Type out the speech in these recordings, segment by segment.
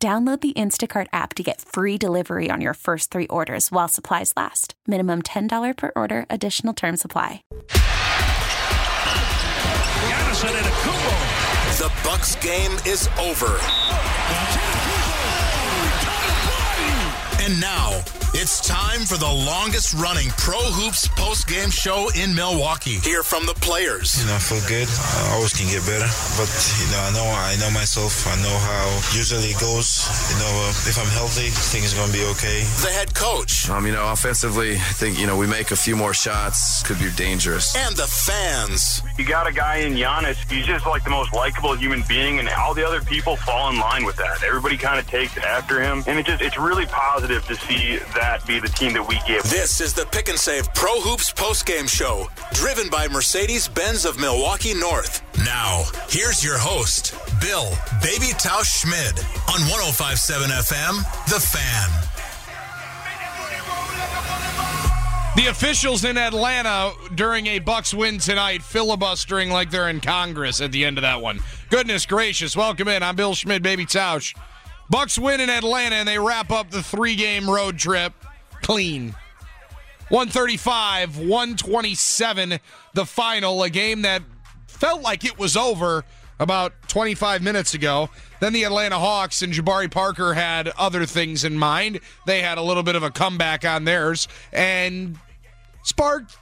Download the Instacart app to get free delivery on your first three orders while supplies last. Minimum $10 per order, additional term supply. The Bucks game is over. And now it's time for the longest running Pro Hoops post game show in Milwaukee. Hear from the players. You know, I feel good. I always can get better, but you know, I know I know myself. I know how usually it goes. You know, uh, if I'm healthy, things are gonna be okay. The head coach. Um, you know, offensively, I think you know we make a few more shots, could be dangerous. And the fans. You got a guy in Giannis. He's just like the most likable human being, and all the other people fall in line with that. Everybody kind of takes after him, and it just it's really positive to see that be the team that we give. This is the Pick and Save Pro Hoops postgame show, driven by Mercedes Benz of Milwaukee North. Now, here's your host, Bill Baby Tausch Schmid on 1057 FM, The Fan. The officials in Atlanta during a Bucks win tonight filibustering like they're in Congress at the end of that one. Goodness gracious. Welcome in. I'm Bill Schmid, Baby Tausch. Bucks win in Atlanta and they wrap up the three-game road trip clean. 135, 127, the final, a game that felt like it was over about 25 minutes ago. Then the Atlanta Hawks and Jabari Parker had other things in mind. They had a little bit of a comeback on theirs and sparked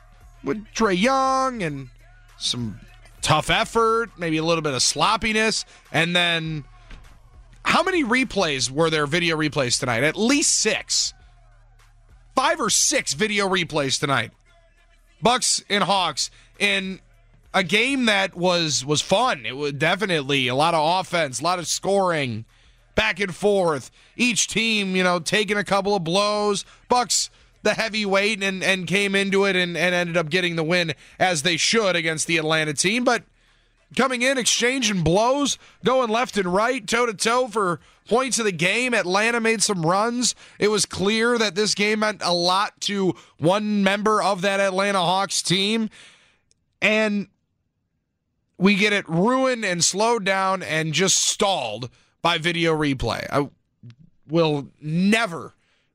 with Trae Young and some tough effort, maybe a little bit of sloppiness. And then how many replays were there, video replays tonight? At least six five or six video replays tonight. Bucks and Hawks in a game that was was fun. It was definitely a lot of offense, a lot of scoring, back and forth. Each team, you know, taking a couple of blows. Bucks the heavyweight and and came into it and, and ended up getting the win as they should against the Atlanta team. But coming in, exchanging blows, going left and right, toe to toe for points of the game. Atlanta made some runs. It was clear that this game meant a lot to one member of that Atlanta Hawks team. And we get it ruined and slowed down and just stalled by video replay. I will never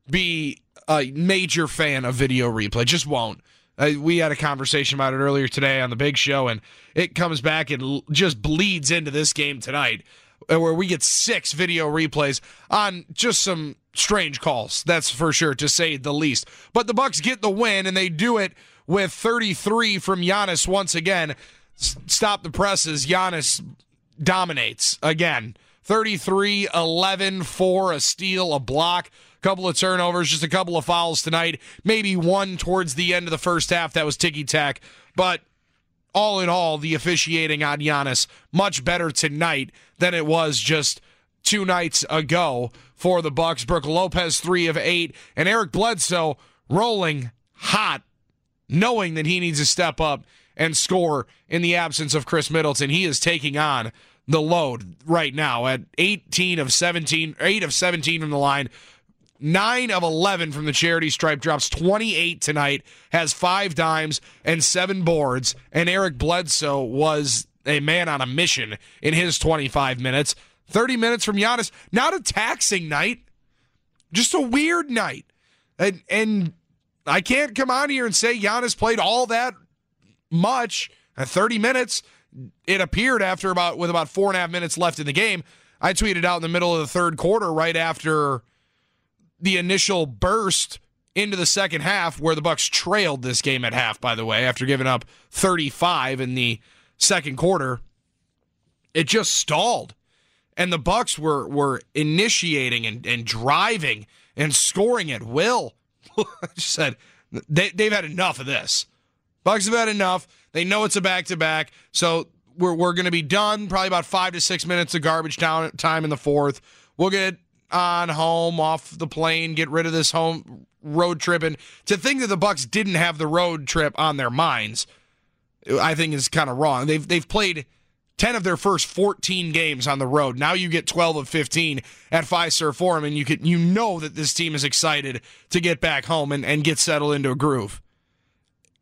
be a major fan of video replay, just won't. Uh, we had a conversation about it earlier today on the big show, and it comes back and l- just bleeds into this game tonight, uh, where we get six video replays on just some strange calls. That's for sure, to say the least. But the Bucks get the win, and they do it with 33 from Giannis once again. S- stop the presses. Giannis dominates again. 33 11 4, a steal, a block couple of turnovers, just a couple of fouls tonight. Maybe one towards the end of the first half that was ticky tack. But all in all, the officiating on Giannis much better tonight than it was just two nights ago for the Bucks. Brook Lopez three of eight, and Eric Bledsoe rolling hot, knowing that he needs to step up and score in the absence of Khris Middleton. He is taking on the load right now at 18 of 17, 8 of 17 from the line, 9 of 11 from the charity stripe, drops 28 tonight, has five dimes and seven boards. And Eric Bledsoe was a man on a mission in his 25 minutes. 30 minutes from Giannis. Not a taxing night, just a weird night. And, and I can't come on here and say Giannis played all that much at 30 minutes. It appeared after about with about four and a half minutes left in the game. I tweeted out in the middle of the third quarter, right after the initial burst into the second half where the Bucks trailed this game at half by the way after giving up 35 in the second quarter. It just stalled. And the Bucks were were initiating and, and driving and scoring at will. Said they, they've had enough of this. Bucks have had enough. They know it's a back-to-back. So we're, we're going to be done probably about five to six minutes of garbage time in the fourth. We'll get on home off the plane, get rid of this home road trip, and to think that the Bucks didn't have the road trip on their minds, I think is kind of wrong. They've they've played 10 of their first 14 games on the road. Now you get 12 of 15 at Fiserv Forum, and you can you know that this team is excited to get back home and, and get settled into a groove.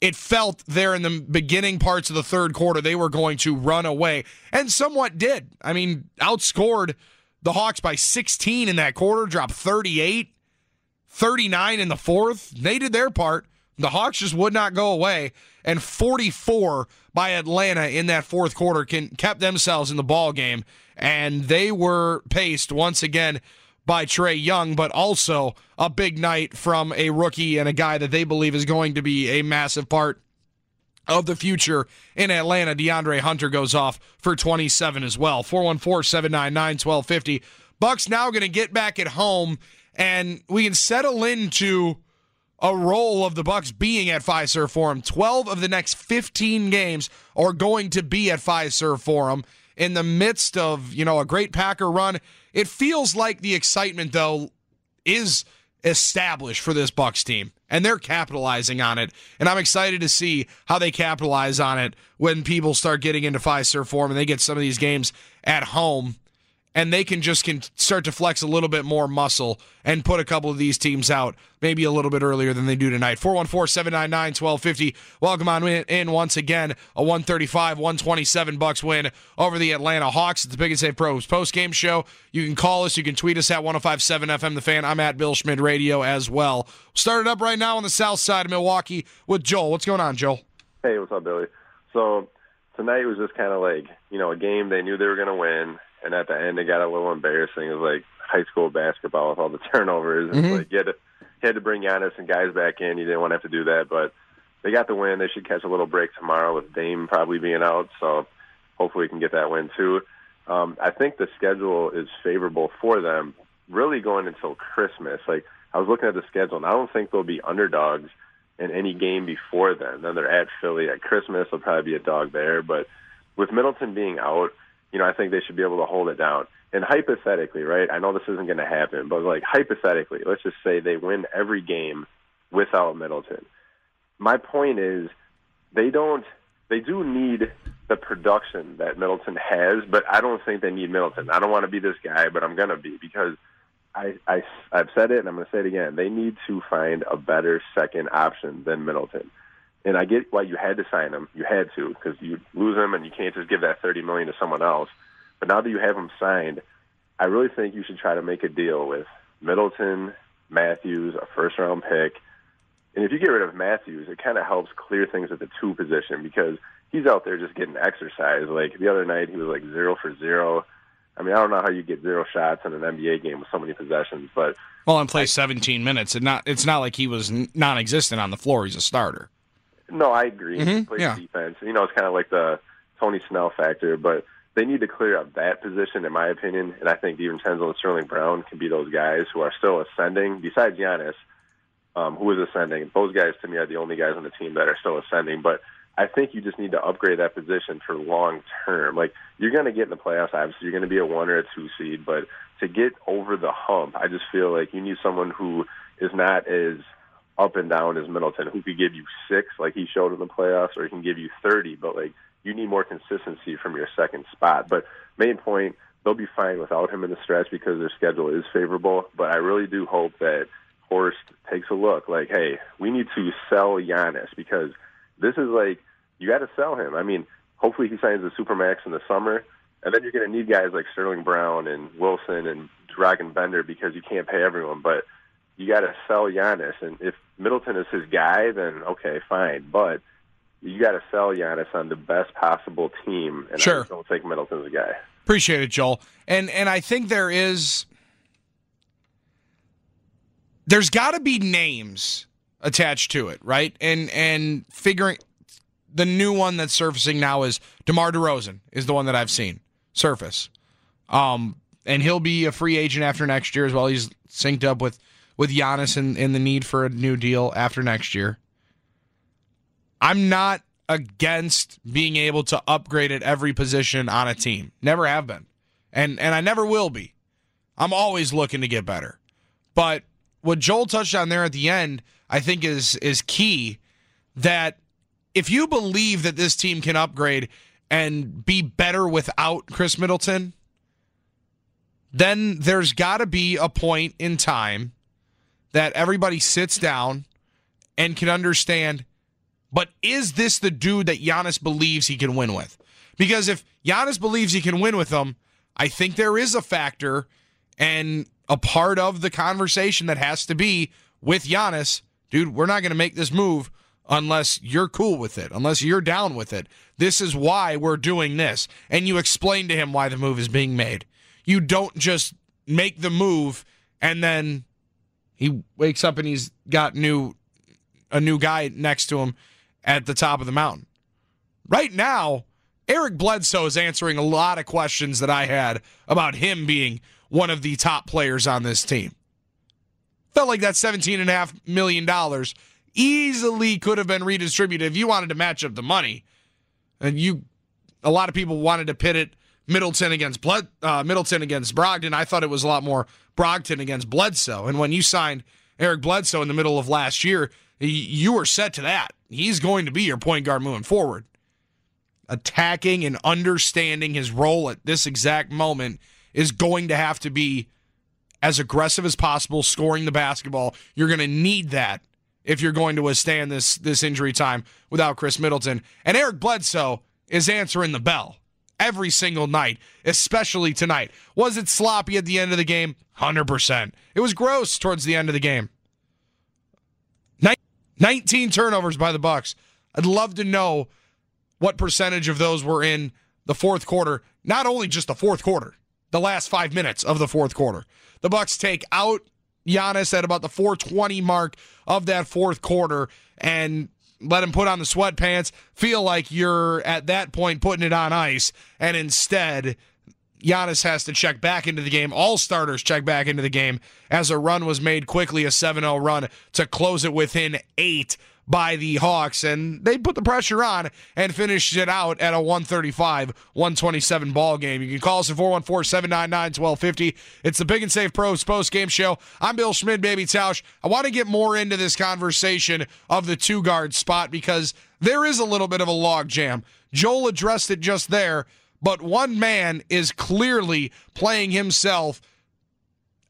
It felt there in the beginning parts of the third quarter they were going to run away, and somewhat did. I mean, outscored the Hawks by 16 in that quarter, dropped 38, 39 in the fourth. They did their part. The Hawks just would not go away, and 44 by Atlanta in that fourth quarter can kept themselves in the ball game, and they were paced once again by Trae Young, but also a big night from a rookie and a guy that they believe is going to be a massive part of the future in Atlanta. DeAndre Hunter goes off for 27 as well. 414-799-1250. Bucks now going to get back at home and we can settle into a role of the Bucks being at Fiserv Forum. 12 of the next 15 games are going to be at Fiserv Forum in the midst of, you know, a great Packer run. It feels like the excitement though is established for this Bucks team and they're capitalizing on it. And I'm excited to see how they capitalize on it when people start getting into Fiserv Forum and they get some of these games at home and they can just can start to flex a little bit more muscle and put a couple of these teams out maybe a little bit earlier than they do tonight. 414-799-1250. Welcome on in once again. A 135-127 Bucks win over the Atlanta Hawks. It's the Pick and Save Pros post-game show. You can call us. You can tweet us at 1057 FM The Fan. I'm at Bill Schmidt Radio as well. Started up right now on the south side of Milwaukee with Joel. What's going on, Joel? Hey, what's up, Billy? So tonight was just kind of like, you know, a game they knew they were going to win and at the end it got a little embarrassing. It was like high school basketball with all the turnovers. Mm-hmm. like you had to you had to bring Giannis and guys back in. You didn't want to have to do that, but they got the win. They should catch a little break tomorrow with Dame probably being out. So hopefully we can get that win too. Um, I think the schedule is favorable for them, really going until Christmas. Like I was looking at the schedule, and I don't think they'll be underdogs in any game before then. Then they're at Philly at Christmas. They'll probably be a dog there, but with Middleton being out, you know, I think they should be able to hold it down. And hypothetically, right? I know this isn't going to happen, but like hypothetically, let's just say they win every game without Middleton. My point is, they don't. They do need the production that Middleton has, but I don't think they need Middleton. I don't want to be this guy, but I'm going to be because I, I I've said it and I'm going to say it again. They need to find a better second option than Middleton. And I get why you had to sign him. You had to because you lose him, and you can't just give that thirty million to someone else. But now that you have him signed, I really think you should try to make a deal with Middleton, Matthews, a first round pick. And if you get rid of Matthews, it kind of helps clear things at the two position because he's out there just getting exercise. Like the other night, he was like zero for zero. I mean, I don't know how you get zero shots in an NBA game with so many possessions, but well, and play 17 minutes, and not it's not like he was non-existent on the floor. He's a starter. No, I agree. Mm-hmm. Plays yeah. defense. You know, it's kind of like the Tony Snell factor, but they need to clear up that position, in my opinion. And I think DiVincenzo and Sterling Brown can be those guys who are still ascending, besides Giannis, um, who is ascending. Those guys, to me, are the only guys on the team that are still ascending. But I think you just need to upgrade that position for long term. Like, you're going to get in the playoffs, obviously. You're going to be a one or a two seed. But to get over the hump, I just feel like you need someone who is not as up and down is Middleton, who could give you six like he showed in the playoffs, or he can give you thirty. But like you need more consistency from your second spot. But main point, they'll be fine without him in the stretch because their schedule is favorable. But I really do hope that Horst takes a look. Like, hey, we need to sell Giannis because this is like you got to sell him. I mean, hopefully he signs the supermax in the summer. And then you're going to need guys like Sterling Brown and Wilson and Dragan Bender because you can't pay everyone. But you got to sell Giannis. And if Middleton is his guy, then okay, fine. But you got to sell Giannis on the best possible team. And sure. I don't think Middleton's a guy. Appreciate it, Joel. And and I think there is there's got to be names attached to it, right? And and figuring the new one that's surfacing now is DeMar DeRozan is the one that I've seen surface. Um, and he'll be a free agent after next year as well. He's synced up with with Giannis and, the need for a new deal after next year. I'm not against being able to upgrade at every position on a team. Never have been. And and I never will be. I'm always looking to get better. But what Joel touched on there at the end, I think is is key that if you believe that this team can upgrade and be better without Khris Middleton, then there's got to be a point in time that everybody sits down and can understand but is this the dude that Giannis believes he can win with? Because if Giannis believes he can win with them, I think there is a factor and a part of the conversation that has to be with Giannis, dude, we're not going to make this move unless you're cool with it, unless you're down with it. This is why we're doing this. And you explain to him why the move is being made. You don't just make the move and then he wakes up and he's got new a new guy next to him at the top of the mountain. Right now, Eric Bledsoe is answering a lot of questions that I had about him being one of the top players on this team. Felt like that $17.5 million easily could have been redistributed if you wanted to match up the money. And you, a lot of people wanted to pit it Middleton against Bled, uh, Middleton against Brogdon. I thought it was a lot more Brogdon against Bledsoe. And when you signed Eric Bledsoe in the middle of last year, you were set to that. He's going to be your point guard moving forward. Attacking and understanding his role at this exact moment is going to have to be as aggressive as possible, scoring the basketball. You're going to need that if you're going to withstand this this injury time without Khris Middleton. And Eric Bledsoe is answering the bell every single night, especially tonight. Was it sloppy at the end of the game? 100%. It was gross towards the end of the game. 19 turnovers by the Bucks. I'd love to know what percentage of those were in the fourth quarter. Not only just the fourth quarter, the last five minutes of the fourth quarter. The Bucks take out Giannis at about the 420 mark of that fourth quarter and let him put on the sweatpants, feel like you're at that point putting it on ice, and instead Giannis has to check back into the game. All starters check back into the game as a run was made quickly, a 7 0 run to close it within eight by the Hawks. And they put the pressure on and finished it out at a 135 127 ball game. You can call us at 414 799 1250. It's the Pick and Save Pros post game show. I'm Bill Schmid, Baby Tausch. I want to get more into this conversation of the two guard spot because there is a little bit of a log jam. Joel addressed it just there but one man is clearly playing himself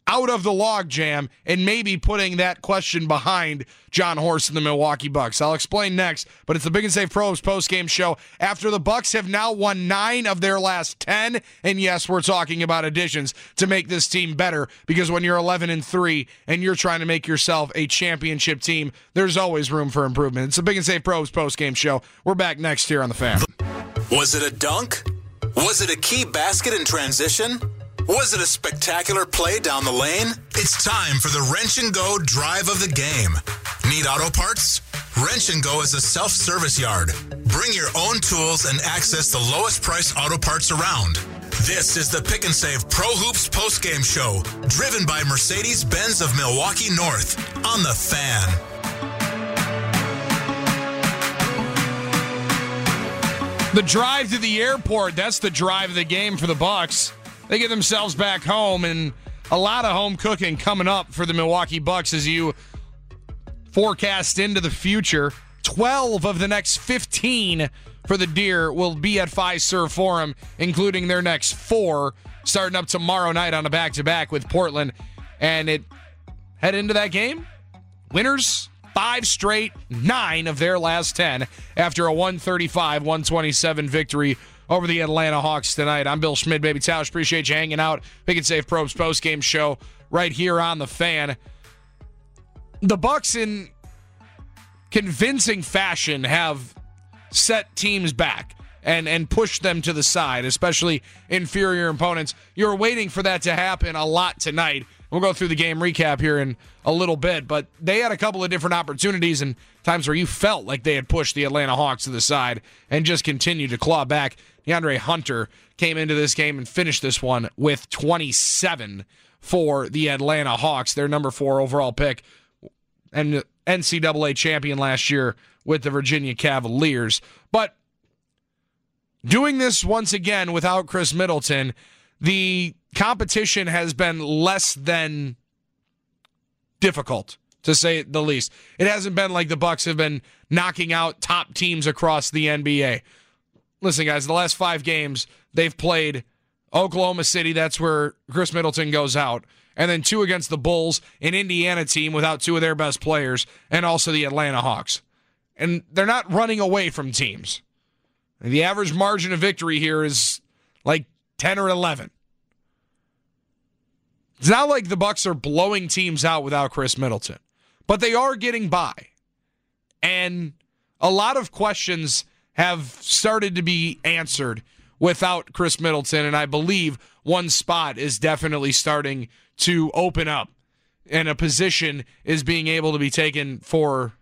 out of the logjam and maybe putting that question behind Jon Horst and the Milwaukee Bucks. I'll explain next, but it's the Pick and Save Pros post-game show after the Bucks have now won 9 of their last 10 and yes, we're talking about additions to make this team better because when you're 11 and 3 and you're trying to make yourself a championship team, there's always room for improvement. It's the Pick and Save Pros post-game show. We're back next here on the Fan. Was it a dunk? Was it a key basket in transition? Was it a spectacular play down the lane? It's time for the Wrench and Go drive of the game. Need auto parts? Wrench and Go is a self service yard. Bring your own tools and access the lowest price auto parts around. This is the Pick and Save Pro Hoops post game show, driven by Mercedes Benz of Milwaukee North on the fan. The drive to the airport, that's the drive of the game for the Bucks. They get themselves back home and a lot of home cooking coming up for the Milwaukee Bucks as you forecast into the future. 12 of the next 15 for the Deer will be at Fiserv Forum, including their next four, starting up tomorrow night on a back to back with Portland. And it head into that game. Winners five straight, nine of their last 10 after a 135 127 victory over the Atlanta Hawks tonight. I'm Bill Schmid, baby Tausch. Appreciate you hanging out. Pick and Save Pro Hoops post game show right here on the fan. The Bucks in convincing fashion have set teams back and and pushed them to the side, especially inferior opponents. You're waiting for that to happen a lot tonight We'll go through the game recap here in a little bit, but they had a couple of different opportunities and times where you felt like they had pushed the Atlanta Hawks to the side and just continued to claw back. DeAndre Hunter came into this game and finished this one with 27 for the Atlanta Hawks, their number four overall pick and NCAA champion last year with the Virginia Cavaliers. But doing this once again without Khris Middleton, the competition has been less than difficult to say the least. It hasn't been like the Bucks have been knocking out top teams across the NBA. Listen, guys, the last five games they've played Oklahoma City. That's where Khris Middleton goes out, and then two against the Bulls, an Indiana team without two of their best players, and also the Atlanta Hawks. And they're not running away from teams. The average margin of victory here is like 10 or 11. It's not like the Bucks are blowing teams out without Khris Middleton, but they are getting by. And a lot of questions have started to be answered without Khris Middleton, and I believe one spot is definitely starting to open up, and a position is being able to be taken for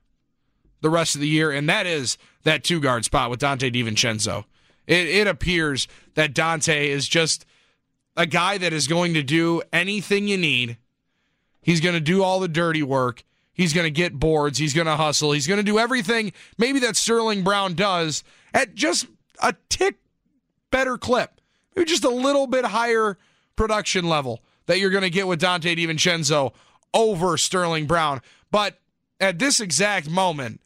the rest of the year, and that is that two guard spot with Donte DiVincenzo. It, it appears that Donte is just a guy that is going to do anything you need. He's going to do all the dirty work. He's going to get boards. He's going to hustle. He's going to do everything maybe that Sterling Brown does at just a tick better clip. Maybe just a little bit higher production level that you're going to get with Donte DiVincenzo over Sterling Brown. But at this exact moment,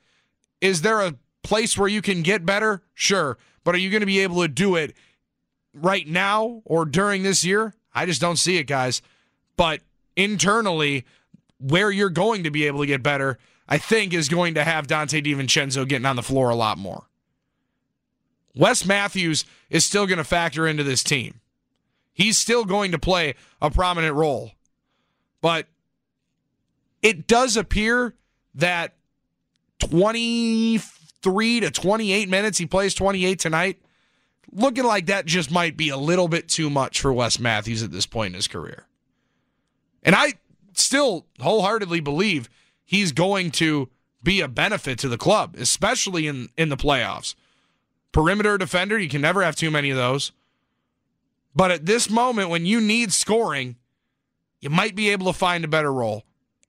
is there a place where you can get better? Sure. But are you going to be able to do it right now or during this year? I just don't see it, guys. But internally, where you're going to be able to get better, I think, is going to have Donte DiVincenzo getting on the floor a lot more. Wes Matthews is still going to factor into this team. He's still going to play a prominent role. But it does appear that 23 to 28 minutes, he plays 28 tonight looking like that just might be a little bit too much for Wes Matthews at this point in his career. And I still wholeheartedly believe he's going to be a benefit to the club, especially in, in the playoffs. Perimeter defender, you can never have too many of those. But at this moment, when you need scoring, you might be able to find a better role.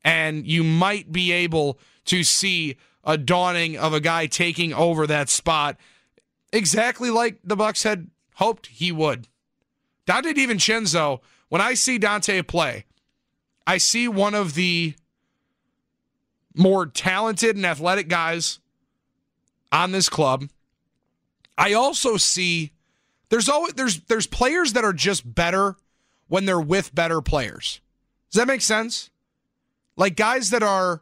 And you might be able to see a dawning of a guy taking over that spot exactly like the Bucks had hoped he would. Donte DiVincenzo, when I see Donte play, I see one of the more talented and athletic guys on this club. I also see there's always there's there's players that are just better when they're with better players. Does that make sense? Like guys that are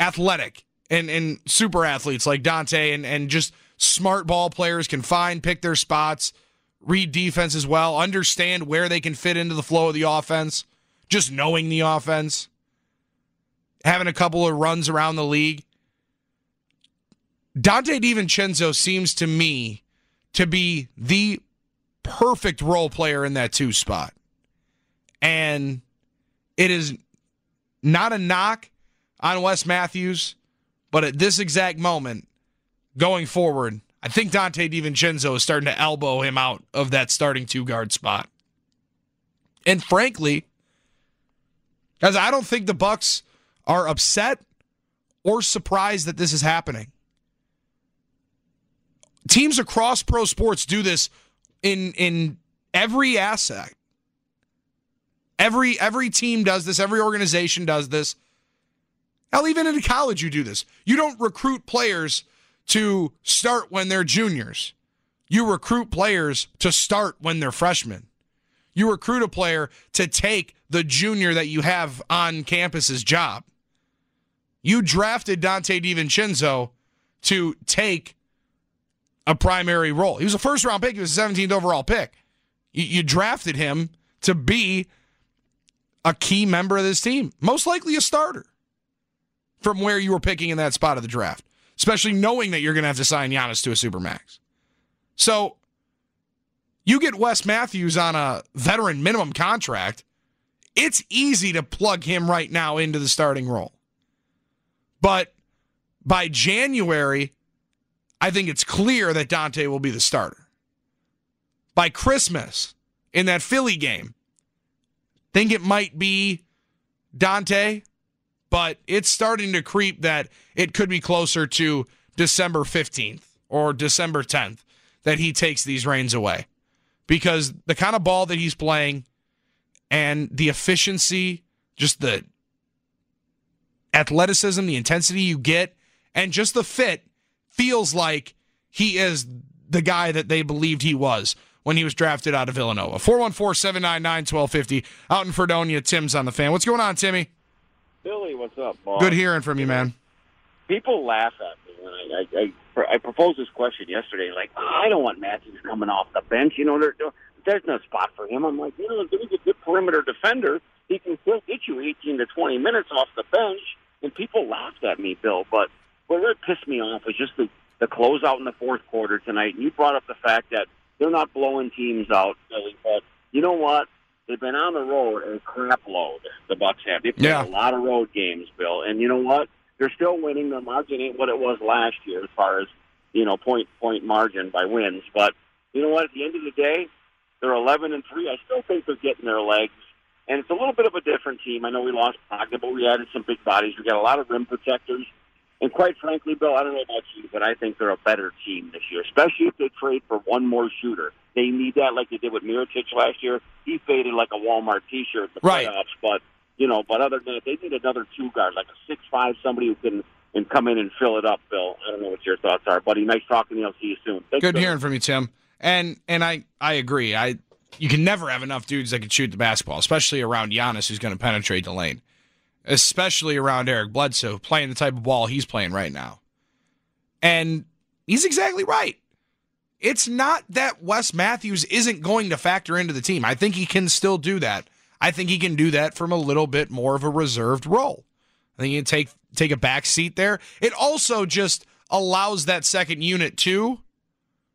athletic and and super athletes like Donte and and just smart ball players can find, pick their spots, read defense as well, understand where they can fit into the flow of the offense, just knowing the offense, having a couple of runs around the league. Donte DiVincenzo seems to me to be the perfect role player in that two spot. And it is not a knock on Wes Matthews, but at this exact moment, going forward, I think Donte DiVincenzo is starting to elbow him out of that starting two guard spot. And frankly, guys, I don't think the Bucks are upset or surprised that this is happening. Teams across pro sports do this in in every aspect. Every every team does this, every organization does this. Hell, even in college, you do this. You don't recruit players to start when they're juniors. You recruit players to start when they're freshmen. You recruit a player to take the junior that you have on campus's job. You drafted Donte DiVincenzo to take a primary role. He was a first round pick, he was a 17th overall pick. You, you drafted him to be a key member of this team, most likely a starter from where you were picking in that spot of the draft especially knowing that you're going to have to sign Giannis to a supermax. So you get Wes Matthews on a veteran minimum contract. It's easy to plug him right now into the starting role. But by January, I think it's clear that Donte will be the starter. By Christmas, in that Philly game, think it might be Donte but it's starting to creep that it could be closer to December 15th or December 10th that he takes these reins away. because the kind of ball that he's playing and the efficiency, just the athleticism, the intensity you get, and just the fit feels like he is the guy that they believed he was when he was drafted out of Villanova. 414 799 1250. Out in Fredonia, Tim's on the fan. What's going on, Timmy? Billy, what's up, boss? Good hearing from you, man. People laugh at me when I, I, I, I proposed this question yesterday. Like, oh, I don't want Matthews coming off the bench. You know, there, there's no spot for him. I'm like, you know, he's a good perimeter defender. He can still get you 18 to 20 minutes off the bench. And people laughed at me, Bill. But what really pissed me off was just the, the closeout in the fourth quarter tonight. And you brought up the fact that they're not blowing teams out, Billy. But you know what? They've been on the road a crap load. The Bucks have. They played Yeah. a lot of road games, Bill. And you know what? They're still winning. Their margin ain't what it was last year, as far as you know, point point margin by wins. But you know what? At the end of the day, they're 11 and three. I still think they're getting their legs. And it's a little bit of a different team. I know we lost Pogba, but we added some big bodies. We got a lot of rim protectors. And quite frankly, Bill, I don't know about you, but I think they're a better team this year, especially if they trade for one more shooter. They need that like they did with Mirotic last year. He faded like a Walmart T-shirt in the Right. playoffs, but you know, but other than that, they need another two guard, like a six five, somebody who can and come in and fill it up. Bill, I don't know what your thoughts are, buddy. Nice talking to you. I'll see you soon. Thanks, Good Bill. hearing from you, Tim. And and I I agree. I you can never have enough dudes that can shoot the basketball, especially around Giannis, who's going to penetrate the lane, especially around Eric Bledsoe, playing the type of ball he's playing right now. And he's exactly right. It's not that Wes Matthews isn't going to factor into the team. I think he can still do that. I think he can do that from a little bit more of a reserved role. I think he can take take a back seat there. It also just allows that second unit too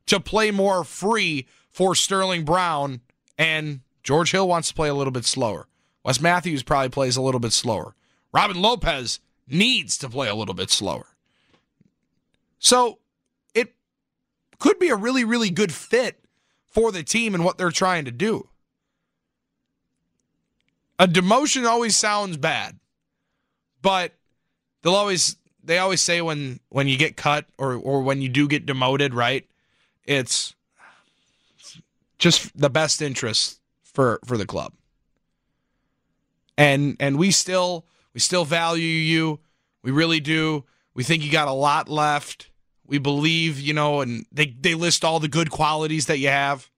to play more free for Sterling Brown and George Hill wants to play a little bit slower. Wes Matthews probably plays a little bit slower. Robin Lopez needs to play a little bit slower. So it could be a really, really good fit for the team and what they're trying to do. A demotion always sounds bad, but they'll always they always say when when you get cut or or when you do get demoted, right? It's just the best interest for for the club. And and we still we still value you. We really do. We think you got a lot left. We believe, you know, and they they list all the good qualities that you have.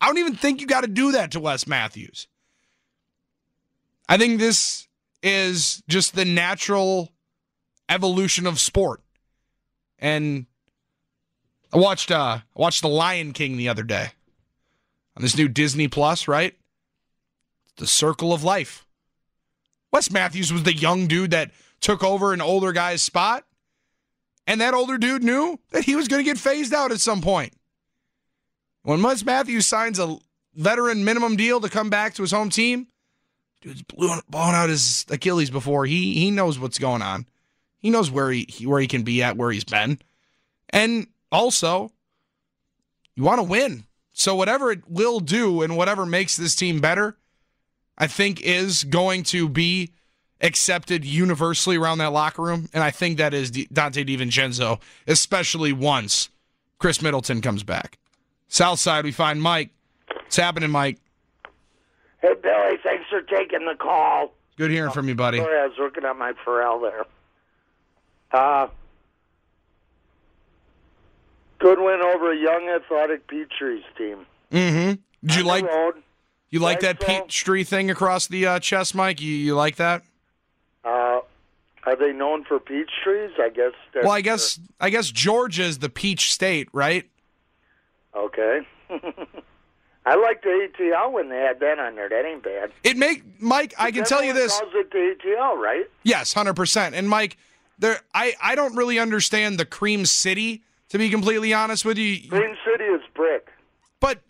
I don't even think you got to do that to Wes Matthews. I think this is just the natural evolution of sport. And I watched uh I watched The Lion King the other day on this new Disney Plus, right? The Circle of Life. Wes Matthews was the young dude that took over an older guy's spot. And that older dude knew that he was going to get phased out at some point. When Wes Matthews signs a veteran minimum deal to come back to his home team, dude's blown, out his Achilles before. He he knows what's going on. He knows where he, he where he can be at, where he's been. And also, you want to win. So whatever it will do and whatever makes this team better, I think is going to be accepted universally around that locker room. And I think that is Donte DiVincenzo, especially once Khris Middleton comes back. South side, we find Mike. What's happening, Mike? Hey, Billy, thanks for taking the call. Good hearing from you, buddy. Sorry, I was working on my Pharrell there. Uh, good win over a young, athletic Petries team. Mm-hmm. Did you like road. You like that. Peachtree thing across the uh, chest, Mike? You you like that? Uh, are they known for peach trees? I guess. Well, I guess I guess Georgia's the peach state, right? Okay. I like the ATL when they had that on there. That ain't bad. It make Mike. I can tell you this. Calls it the ATL, right? Yes, hundred percent. And Mike, there, I I don't really understand the Cream City to be completely honest with you. Green City is brick. But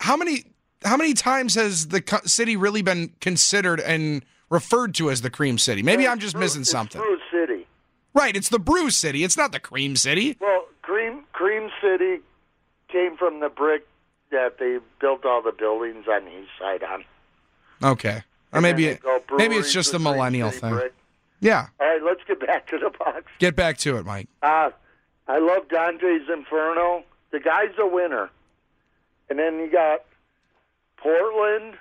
how many how many times has the city really been considered and referred to as the Cream City? Maybe I'm just Brew- missing it's something. Brew City. Right, it's the Brew City. It's not the Cream City. Well, Cream Cream City came from the brick that they built all the buildings on the east side on. Okay. Or maybe it, maybe it's just Green millennial thing. brick. Yeah. All right, let's get back to the box. Get back to it, Mike. Uh, I love Dante's Inferno. The guy's a winner. And then you got Portland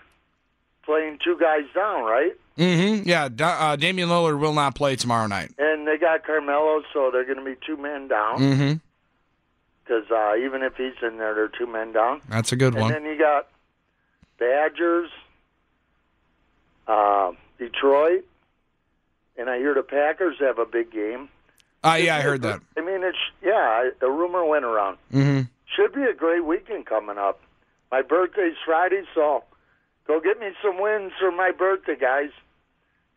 playing two guys down, right? Mm-hmm. Yeah, uh, Damian Lillard will not play tomorrow night. And they got Carmelo, so they're going to be two men down. Mm-hmm. Because uh, even if he's in there, they're two men down. That's a good and one. then you got Badgers, uh, Detroit, and I hear the Packers have a big game. Uh, yeah, I heard that. I mean, it's yeah. The rumor went around. Mm-hmm. Should be a great weekend coming up. My birthday's Friday, so go get me some wins for my birthday, guys.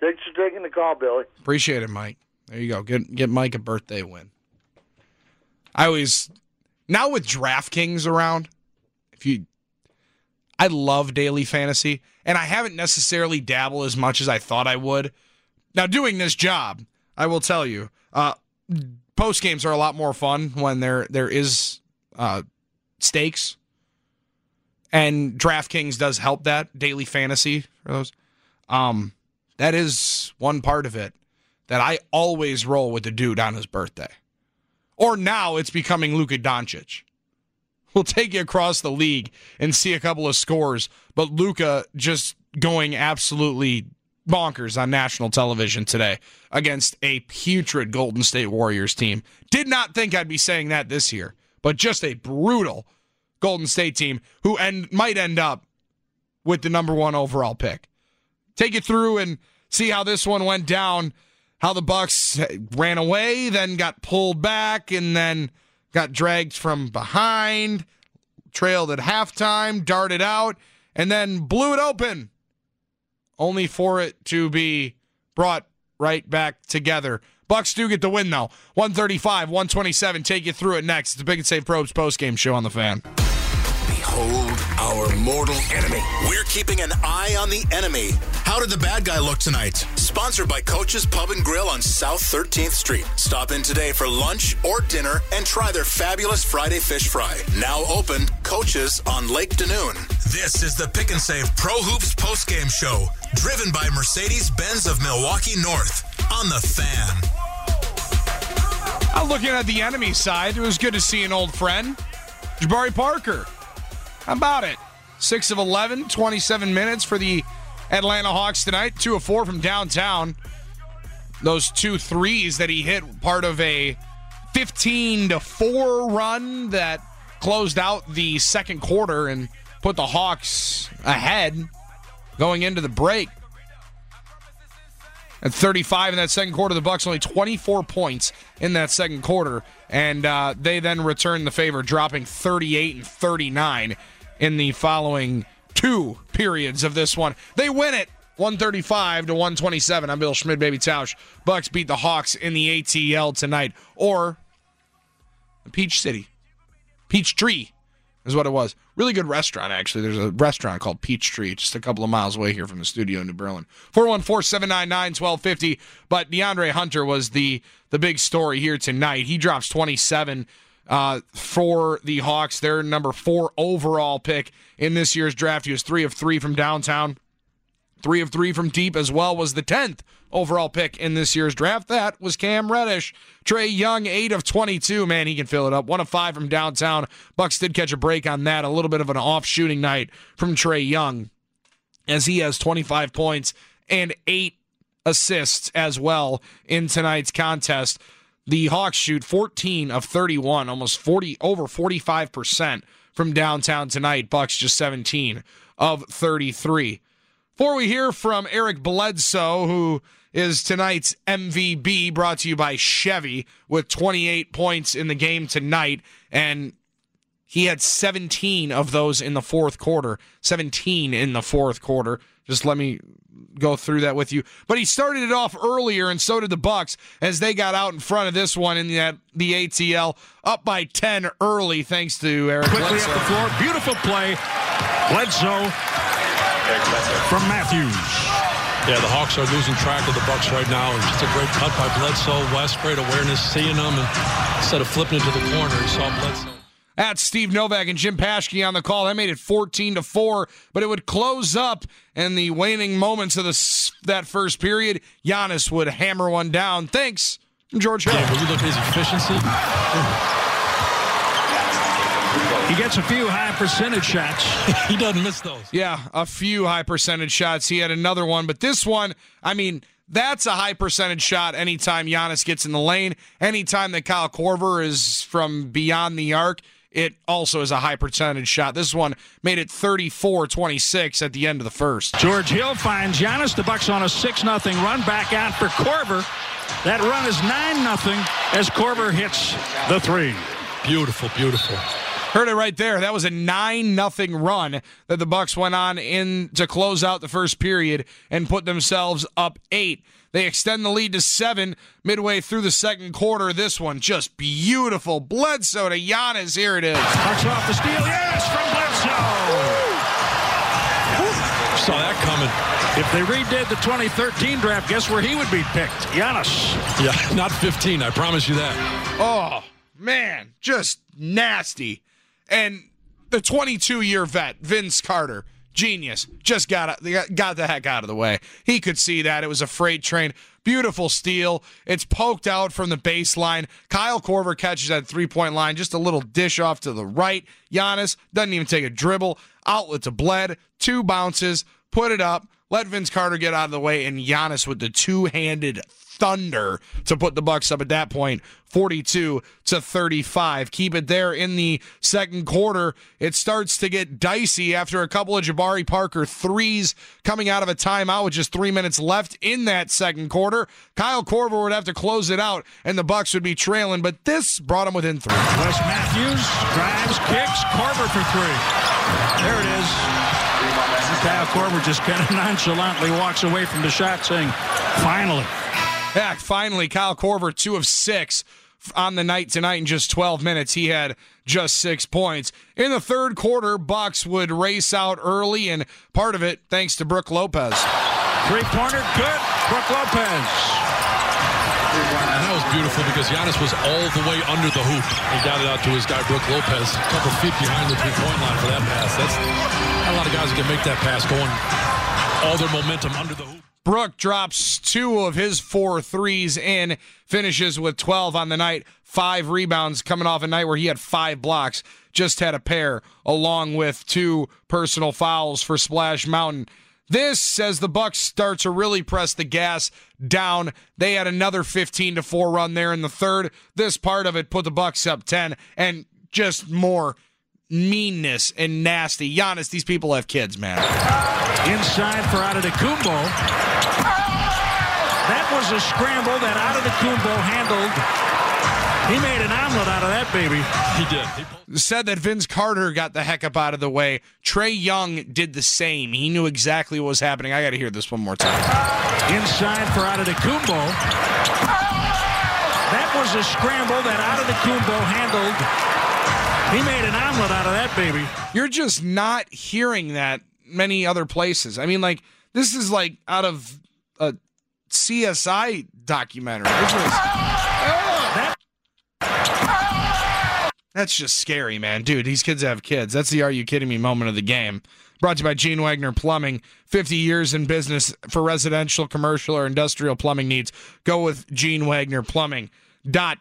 Thanks for taking the call, Billy. Appreciate it, Mike. There you go. Get get Mike a birthday win. I always now with DraftKings around, if you I love daily fantasy, and I haven't necessarily dabbled as much as I thought I would. Now doing this job, I will tell you, uh, post games are a lot more fun when there there is uh, stakes, and DraftKings does help that daily fantasy for those. Um, that is one part of it that I always roll with the dude on his birthday. Or now it's becoming Luka Doncic. We'll take you across the league and see a couple of scores, but Luka just going absolutely bonkers on national television today against a putrid Golden State Warriors team. Did not think I'd be saying that this year, but just a brutal Golden State team who end, might end up with the number one overall pick. Take you through and see how this one went down. How the Bucks ran away, then got pulled back, and then got dragged from behind, trailed at halftime, darted out, and then blew it open only for it to be brought right back together. Bucks do get the win though. 135, 127. Take you through it next. It's the Pick and Save Pro Hoops post game show on the fan. Behold our mortal enemy. We're keeping an eye on the enemy. How did the bad guy look tonight? Sponsored by Coach's Pub and Grill on South 13th Street. Stop in today for lunch or dinner and try their fabulous Friday fish fry. Now open, Coach's on Lake Denoon. This is the Pick and Save Pro Hoops postgame show, driven by Mercedes Benz of Milwaukee North on the fan. I'm looking at the enemy side. It was good to see an old friend, Jabari Parker. About it? 6 of 11, 27 minutes for the Atlanta Hawks tonight. 2 of 4 from downtown. Those two threes that he hit, part of a 15 to 4 run that closed out the second quarter and put the Hawks ahead going into the break. At 35 in that second quarter, the Bucks only 24 points in that second quarter, and uh, they then returned the favor, dropping 38 and 39 in the following two periods of this one. They win it 135 to 127. I'm Bill Schmid, baby Tausch. Bucks beat the Hawks in the ATL tonight, or Peach City, Peach Tree is what it was. Really good restaurant, actually. There's a restaurant called Peach Tree, just a couple of miles away here from the studio in New Berlin. 414-799-1250. But DeAndre Hunter was the the big story here tonight. He drops 27 uh, for the Hawks. Their number four overall pick in this year's draft. He was three of three from downtown. Three of three from deep as well was the 10th overall pick in this year's draft. That was Cam Reddish. Trae Young, 8 of 22. Man, he can fill it up. 1 of 5 from downtown. Bucks did catch a break on that. A little bit of an off shooting night from Trae Young as he has 25 points and 8 assists as well in tonight's contest. The Hawks shoot 14 of 31, almost 40 over 45% from downtown tonight. Bucks just 17 of 33. Before we hear from Eric Bledsoe, who is tonight's MVP, brought to you by Chevy, with 28 points in the game tonight. And he had 17 of those in the fourth quarter. 17 in the fourth quarter. Just let me go through that with you. But he started it off earlier, and so did the Bucks as they got out in front of this one in the, the ATL, up by 10 early, thanks to Eric Quickly Bledsoe. up the floor. Beautiful play. Bledsoe from Matthews. Yeah, the Hawks are losing track of the Bucks right now. It's just a great cut by Bledsoe. Wes, great awareness, seeing them, and instead of flipping into the corner, he saw Bledsoe. At Steve Novak and Jim Paschke on the call. That made it 14 to 4, but it would close up in the waning moments of the, that first period. Giannis would hammer one down. Thanks, George Hill. Yeah, you look at his efficiency. He gets a few high percentage shots. he doesn't miss those. Yeah, a few high percentage shots. He had another one, but this one, I mean, that's a high percentage shot anytime Giannis gets in the lane. Anytime that Kyle Korver is from beyond the arc, it also is a high percentage shot. This one made it 34 26 at the end of the first. George Hill finds Giannis. The Bucks on a 6 0 run back out for Korver. That run is 9 0 as Korver hits the three. Beautiful, beautiful. Heard it right there. That was a nine nothing run that the Bucks went on in to close out the first period and put themselves up eight. They extend the lead to seven midway through the second quarter. This one just beautiful. Bledsoe to Giannis. Here it is. Bucks off the steal. Yes, from Bledsoe. Saw that coming. If they redid the 2013 draft, guess where he would be picked? Giannis. Yeah, not 15. I promise you that. Oh man, just nasty. And the 22 year vet, Vince Carter, genius, just got, got the heck out of the way. He could see that. It was a freight train. Beautiful steal. It's poked out from the baseline. Kyle Korver catches that three point line, just a little dish off to the right. Giannis doesn't even take a dribble. Outlet to Bled, two bounces, put it up, let Vince Carter get out of the way, and Giannis with the two handed thunder to put the Bucks up at that point 42 to 35. Keep it there in the second quarter. It starts to get dicey after a couple of Jabari Parker threes coming out of a timeout with just 3 minutes left in that second quarter. Kyle Korver would have to close it out and the Bucks would be trailing, but this brought them within 3. Wes Matthews drives, kicks, Korver for 3. There it is. Kyle Korver just kind of nonchalantly walks away from the shot saying, finally. Yeah, finally, Kyle Korver, two of six on the night tonight in just 12 minutes. He had just six points. In the third quarter, Bucks would race out early, and part of it thanks to Brook Lopez. Three-pointer, good. Brook Lopez. And that was beautiful because Giannis was all the way under the hoop. He got it out to his guy, Brook Lopez, a couple feet behind the three-point line for that pass. That's a lot of guys that can make that pass going all their momentum under the hoop. Brook drops two of his four threes in, finishes with 12 on the night, five rebounds coming off a night where he had five blocks. Just had a pair, along with two personal fouls for Splash Mountain. This, as the Bucks start to really press the gas down, they had another 15 to 4 run there in the third. This part of it put the Bucks up 10 and just more meanness and nasty. Giannis, these people have kids, man. Inside for Antetokounmpo. That was a scramble that Antetokounmpo handled. He made an omelet out of that baby. He did. Said that Vince Carter got the heck up out of the way. Trae Young did the same. He knew exactly what was happening. I got to hear this one more time. Inside for Antetokounmpo. That was a scramble that Antetokounmpo handled. He made an omelet out of that baby. You're just not hearing that many other places. I mean, like this is like out of a CSI documentary. This that's just scary, man. Dude, these kids have kids. That's the Are You Kidding Me moment of the game. Brought to you by Gene Wagner Plumbing. 50 years in business for residential, commercial, or industrial plumbing needs. Go with Gene Wagner Plumbing.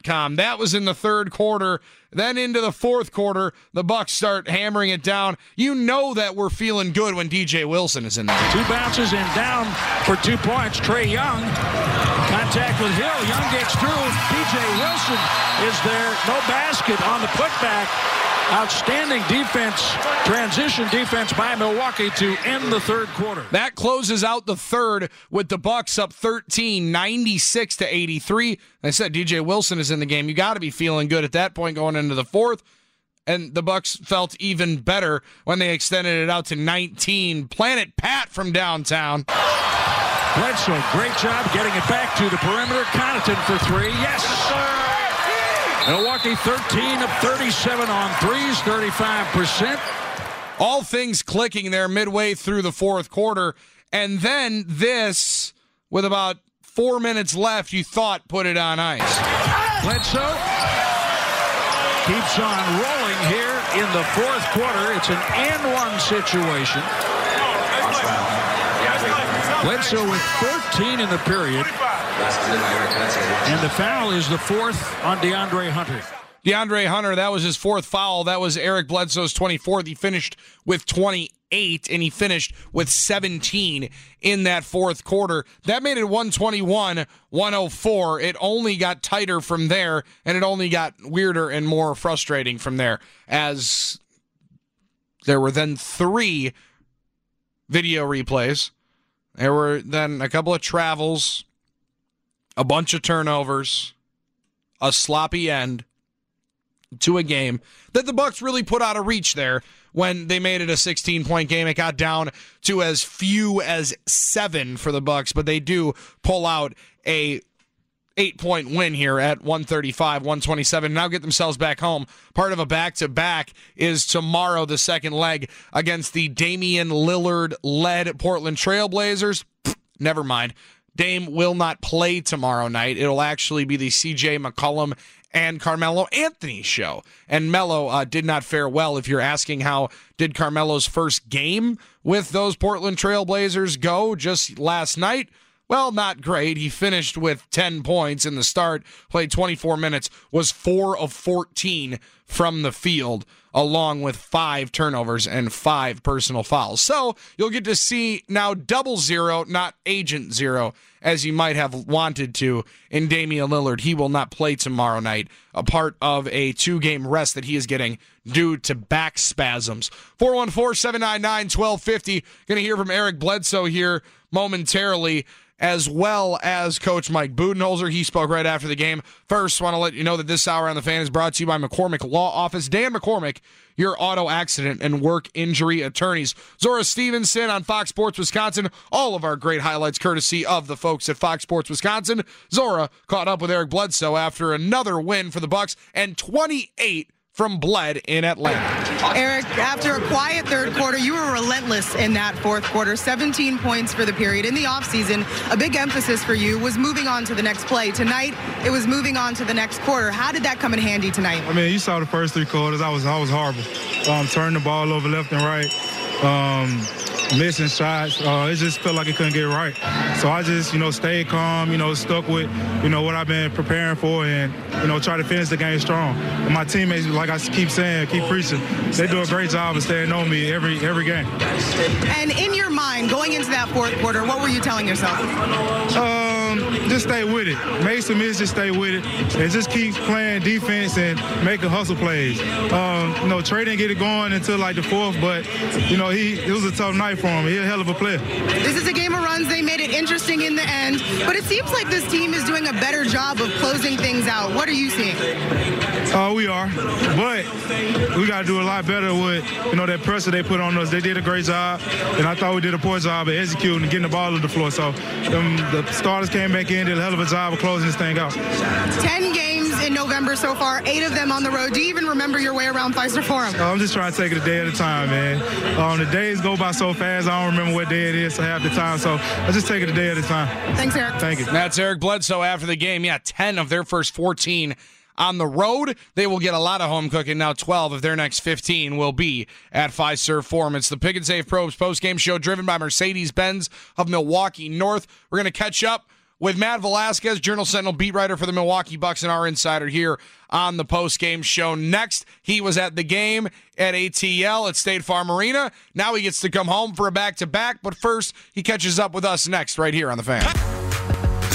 Com. That was in the third quarter. Then into the fourth quarter, the Bucks start hammering it down. You know that we're feeling good when DJ Wilson is in there. Two bounces and down for two points. Trae Young. Contact with Hill. Young gets through. DJ Wilson is there. No basket on the putback. Outstanding defense, transition defense by Milwaukee to end the third quarter. That closes out the third with the Bucks up 13, 96 to 83. I said DJ Wilson is in the game. You got to be feeling good at that point going into the fourth. And the Bucks felt even better when they extended it out to 19. Planet Pat from downtown. Bledsoe, great job getting it back to the perimeter. Connaughton for three. Yes, sir. Milwaukee 13 of 37 on threes, 35%. All things clicking there midway through the fourth quarter. And then this, with about four minutes left, you thought put it on ice. Bledsoe keeps on rolling here in the fourth quarter. It's an and one situation. Bledsoe with 14 in the period. And the foul is the fourth on DeAndre Hunter. DeAndre Hunter, that was his fourth foul. That was Eric Bledsoe's 24th. He finished with 28, and he finished with 17 in that fourth quarter. That made it 121 104. It only got tighter from there, and it only got weirder and more frustrating from there as there were then three video replays. There were then a couple of travels, a bunch of turnovers, a sloppy end to a game that the Bucks really put out of reach there when they made it a 16 point game. It got down to as few as seven for the Bucks, but they do pull out a eight point win here at 135, 127. Now get themselves back home. Part of a back to back is tomorrow, the second leg against the Damian Lillard led Portland Trailblazers. Never mind. Dame will not play tomorrow night. It'll actually be the CJ McCollum and Carmelo Anthony show. And Melo uh, did not fare well. If you're asking how did Carmelo's first game with those Portland Trailblazers go just last night? Well, not great. He finished with 10 points in the start, played 24 minutes, was 4 of 14 from the field, along with five turnovers and five personal fouls. So you'll get to see now double zero, not agent zero, as you might have wanted to in Damian Lillard. He will not play tomorrow night, a part of a two game rest that he is getting due to back spasms. 414 799 1250. Going to hear from Eric Bledsoe here momentarily as well as Coach Mike Budenholzer. He spoke right after the game. First, want to let you know that this hour on the fan is brought to you by McCormick Law Office. Dan McCormick, your auto accident and work injury attorneys. Zora Stevenson on Fox Sports Wisconsin. All of our great highlights courtesy of the folks at Fox Sports Wisconsin. Zora caught up with Eric Bledsoe after another win for the Bucks and 28 from Bled in Atlanta. Eric, after a quiet third quarter, you were relentless in that fourth quarter. 17 points for the period. In the offseason, a big emphasis for you was moving on to the next play. Tonight, it was moving on to the next quarter. How did that come in handy tonight? I mean, you saw the first three quarters. I was I was horrible. Um, turning the ball over left and right. Um, missing shots. Uh, it just felt like it couldn't get right. So I just, you know, stayed calm, you know, stuck with, you know, what I've been preparing for and, you know, try to finish the game strong. And my teammates, like I keep saying, keep preaching, they do a great job of staying on me every every game. And in your mind, going into that fourth quarter, what were you telling yourself? Um, just stay with it. Make some misses, just stay with it, and just keep playing defense and making hustle plays. Um, you know, Trae didn't get it going until like the fourth, but you know, he it was a tough night for him. He's a hell of a player. This is a game of runs. They made it interesting in the end, but it seems like this team is doing a better job of closing things out. What are you seeing? Uh, we are, but we got to do a lot better with you know that pressure they put on us. They did a great job, and I thought we did a poor job of executing and getting the ball to the floor. So um, the starters came back in, did a hell of a job of closing this thing out. Ten games in November so far, eight of them on the road. Do you even remember your way around Fiserv Forum? Uh, I'm just trying to take it a day at a time, man. Um, the days go by so fast, I don't remember what day it is half the time. So I just take it a day at a time. Thanks, Eric. Thank you. That's Eric Bledsoe after the game. Yeah, 10 of their first 14 on the road. They will get a lot of home cooking. Now 12 of their next 15 will be at Fiserv Forum. It's the Pick and Save Pro Hoops post-game show driven by Mercedes-Benz of Milwaukee North. We're going to catch up with Matt Velasquez, Journal Sentinel beat writer for the Milwaukee Bucks and our insider here on the post-game show. Next, he was at the game at ATL at State Farm Arena. Now he gets to come home for a back-to-back, but first he catches up with us next right here on the fan.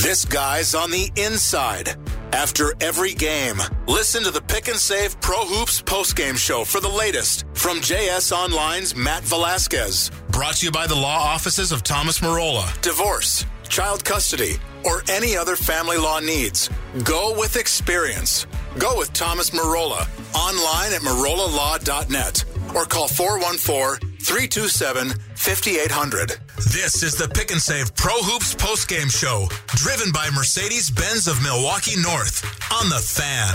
This guy's on the inside. After every game, listen to the Pick and Save Pro Hoops postgame show for the latest from JS Online's Matt Velasquez. Brought to you by the law offices of Thomas Marola. Divorce, child custody, or any other family law needs. Go with experience. Go with Thomas Marola. Online at marolalaw.net or call 414 327 5800. This is the Pick and Save Pro Hoops postgame show, driven by Mercedes Benz of Milwaukee North on the fan.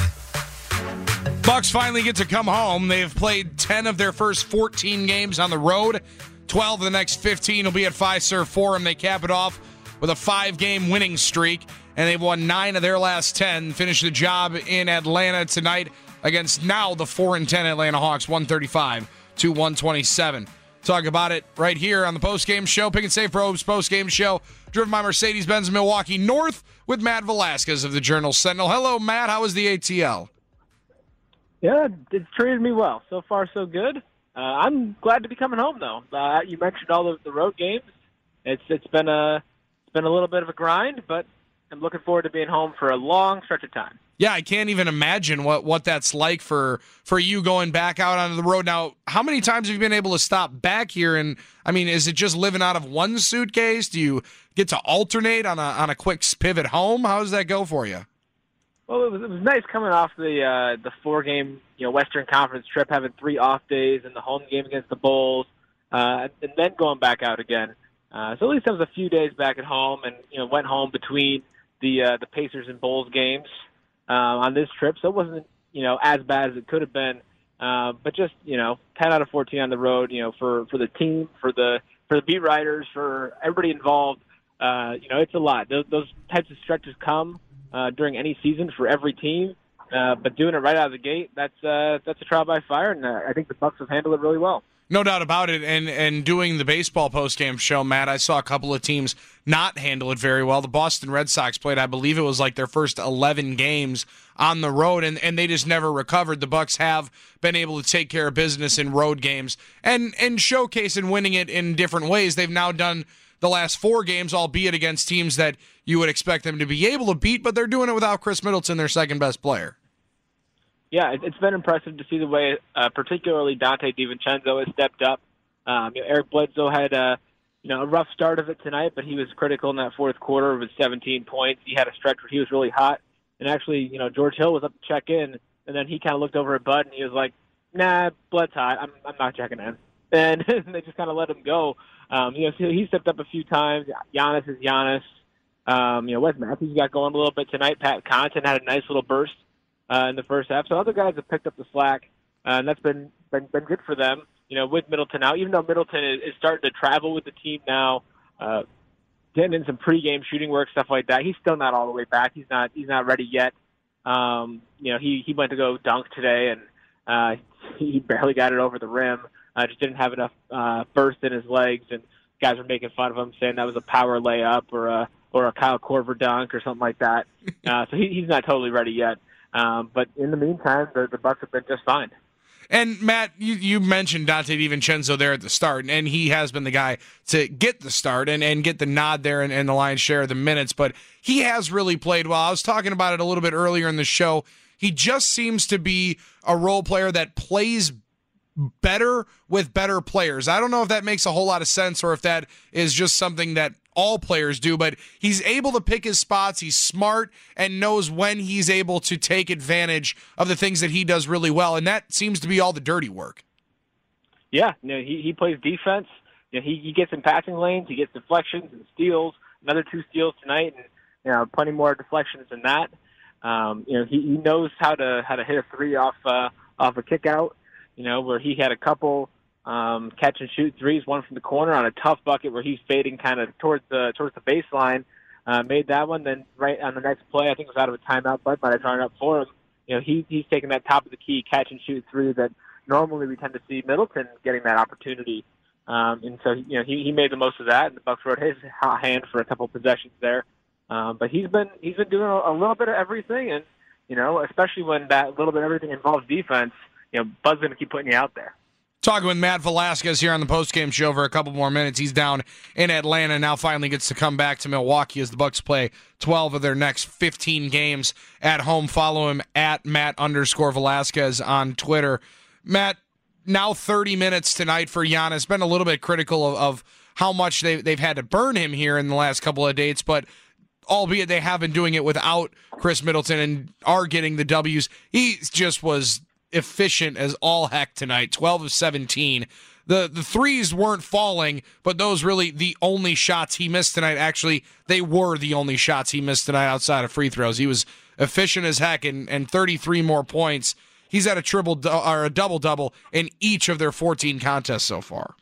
Bucks finally get to come home. They've played 10 of their first 14 games on the road. 12 of the next 15 will be at Fiserv Forum. They cap it off with a five game winning streak, and they've won nine of their last 10. Finish the job in Atlanta tonight against now the 4 and 10 Atlanta Hawks, 135 to 127. Talk about it right here on the post-game show. Pick and Save Pro Hoops post-game show, driven by Mercedes-Benz in Milwaukee North with Matt Velasquez of the Journal Sentinel. Hello, Matt. How was the ATL? Yeah, it's treated me well. So far, so good. Uh, I'm glad to be coming home, though. Uh, you mentioned all the, the road games. It's it's been a it's been a little bit of a grind, but I'm looking forward to being home for a long stretch of time. Yeah, I can't even imagine what what that's like for for you going back out onto the road. Now, how many times have you been able to stop back here? And I mean, is it just living out of one suitcase? Do you get to alternate on a on a quick pivot home? How does that go for you? Well, it was, it was nice coming off the uh, the four game you know Western Conference trip, having three off days and the home game against the Bulls, uh, and then going back out again. Uh, so at least I was a few days back at home, and you know went home between the uh, the Pacers and Bulls games uh, on this trip, so it wasn't you know as bad as it could have been. Uh, but just you know, 10 out of 14 on the road, you know, for for the team, for the for the beat writers, for everybody involved. Uh, you know, it's a lot. Those, those types of stretches come uh, during any season for every team. Uh, but doing it right out of the gate, that's uh, that's a trial by fire, and uh, I think the Bucks have handled it really well. No doubt about it. And and doing the baseball postgame show, Matt, I saw a couple of teams not handle it very well. The Boston Red Sox played, I believe it was like their first eleven games on the road, and, and they just never recovered. The Bucks have been able to take care of business in road games and and showcase and winning it in different ways. They've now done the last four games, albeit against teams that you would expect them to be able to beat, but they're doing it without Khris Middleton, their second best player. Yeah, it's been impressive to see the way, uh, particularly Donte DiVincenzo has stepped up. Um, you know, Eric Bledsoe had a you know a rough start of it tonight, but he was critical in that fourth quarter with 17 points. He had a stretch where he was really hot, and actually, you know, George Hill was up to check in, and then he kind of looked over at Bud and he was like, "Nah, Bled's hot. I'm I'm not checking in." And they just kind of let him go. Um, you know, so he stepped up a few times. Giannis is Giannis. Um, you know, Wes Matthews got going a little bit tonight. Pat Connaughton had a nice little burst uh, in the first half. So other guys have picked up the slack, uh, and that's been, been been good for them. You know, with Middleton now, even though Middleton is, is starting to travel with the team now, uh, getting in some pregame shooting work, stuff like that. He's still not all the way back. He's not he's not ready yet. Um, you know, he he went to go dunk today, and uh, he barely got it over the rim. Uh, just didn't have enough uh, burst in his legs, and guys were making fun of him, saying that was a power layup or a or a Kyle Korver dunk or something like that. Uh, so he, he's not totally ready yet. Um, but in the meantime, the, the Bucks have been just fine. And Matt, you, you mentioned Donte DiVincenzo there at the start, and he has been the guy to get the start and, and get the nod there and, and the lion's share of the minutes. But he has really played well. I was talking about it a little bit earlier in the show. He just seems to be a role player that plays better with better players. I don't know if that makes a whole lot of sense or if that is just something that all players do, but he's able to pick his spots. He's smart and knows when he's able to take advantage of the things that he does really well. And that seems to be all the dirty work. Yeah, you know, he, he plays defense. You know, he, he gets in passing lanes, he gets deflections and steals. Another two steals tonight, and you know, plenty more deflections than that. Um, you know, he, he knows how to how to hit a three off uh, off a kick out. You know, where he had a couple um, catch and shoot threes, one from the corner on a tough bucket where he's fading kind of towards the towards the baseline. Uh, made that one. Then right on the next play, I think it was out of a timeout, but might have drawn it up for him. You know, he, he's taking that top of the key catch and shoot three that normally we tend to see Middleton getting that opportunity. Um, and so, you know, he, he made the most of that, and the Bucks rode his hot hand for a couple possessions there. Um, but he's been he's been doing a, a little bit of everything, and you know, especially when that little bit of everything involves defense. You know, Bud's going to keep putting you out there. Talking with Matt Velasquez here on the postgame show for a couple more minutes. He's down in Atlanta now. Finally gets to come back to Milwaukee as the Bucks play 12 of their next 15 games at home. Follow him at Matt underscore Velasquez on Twitter. Matt, now 30 minutes tonight for Giannis. Been a little bit critical of, of how much they, they've had to burn him here in the last couple of dates, but albeit they have been doing it without Khris Middleton and are getting the W's. He just was efficient as all heck tonight 12 of 17 the the threes weren't falling but those really the only shots he missed tonight. Actually they were the only shots he missed tonight outside of free throws. He was efficient as heck and, and 33 more points. He's at a triple or a double double in each of their 14 contests so far.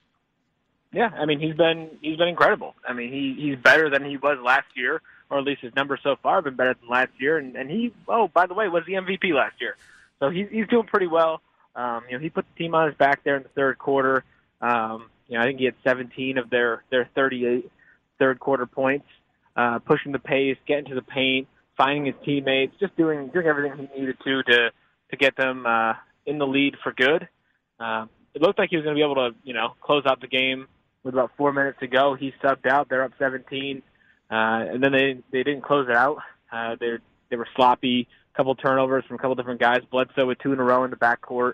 Yeah i mean he's been he's been incredible. I mean he he's better than he was last year or at least his numbers so far have been better than last year. And and he oh by the way was the mvp last year so he's he's doing pretty well. Um, you know, he put the team on his back there in the third quarter. Um, you know, I think he had 17 of their their 38 third quarter points, uh, pushing the pace, getting to the paint, finding his teammates, just doing doing everything he needed to to to get them uh, in the lead for good. Um, it looked like he was going to be able to, you know, close out the game with about four minutes to go. He subbed out. They're up 17, uh, and then they they didn't close it out. Uh, they they were sloppy. Couple turnovers from a couple different guys. Bledsoe with two in a row in the backcourt.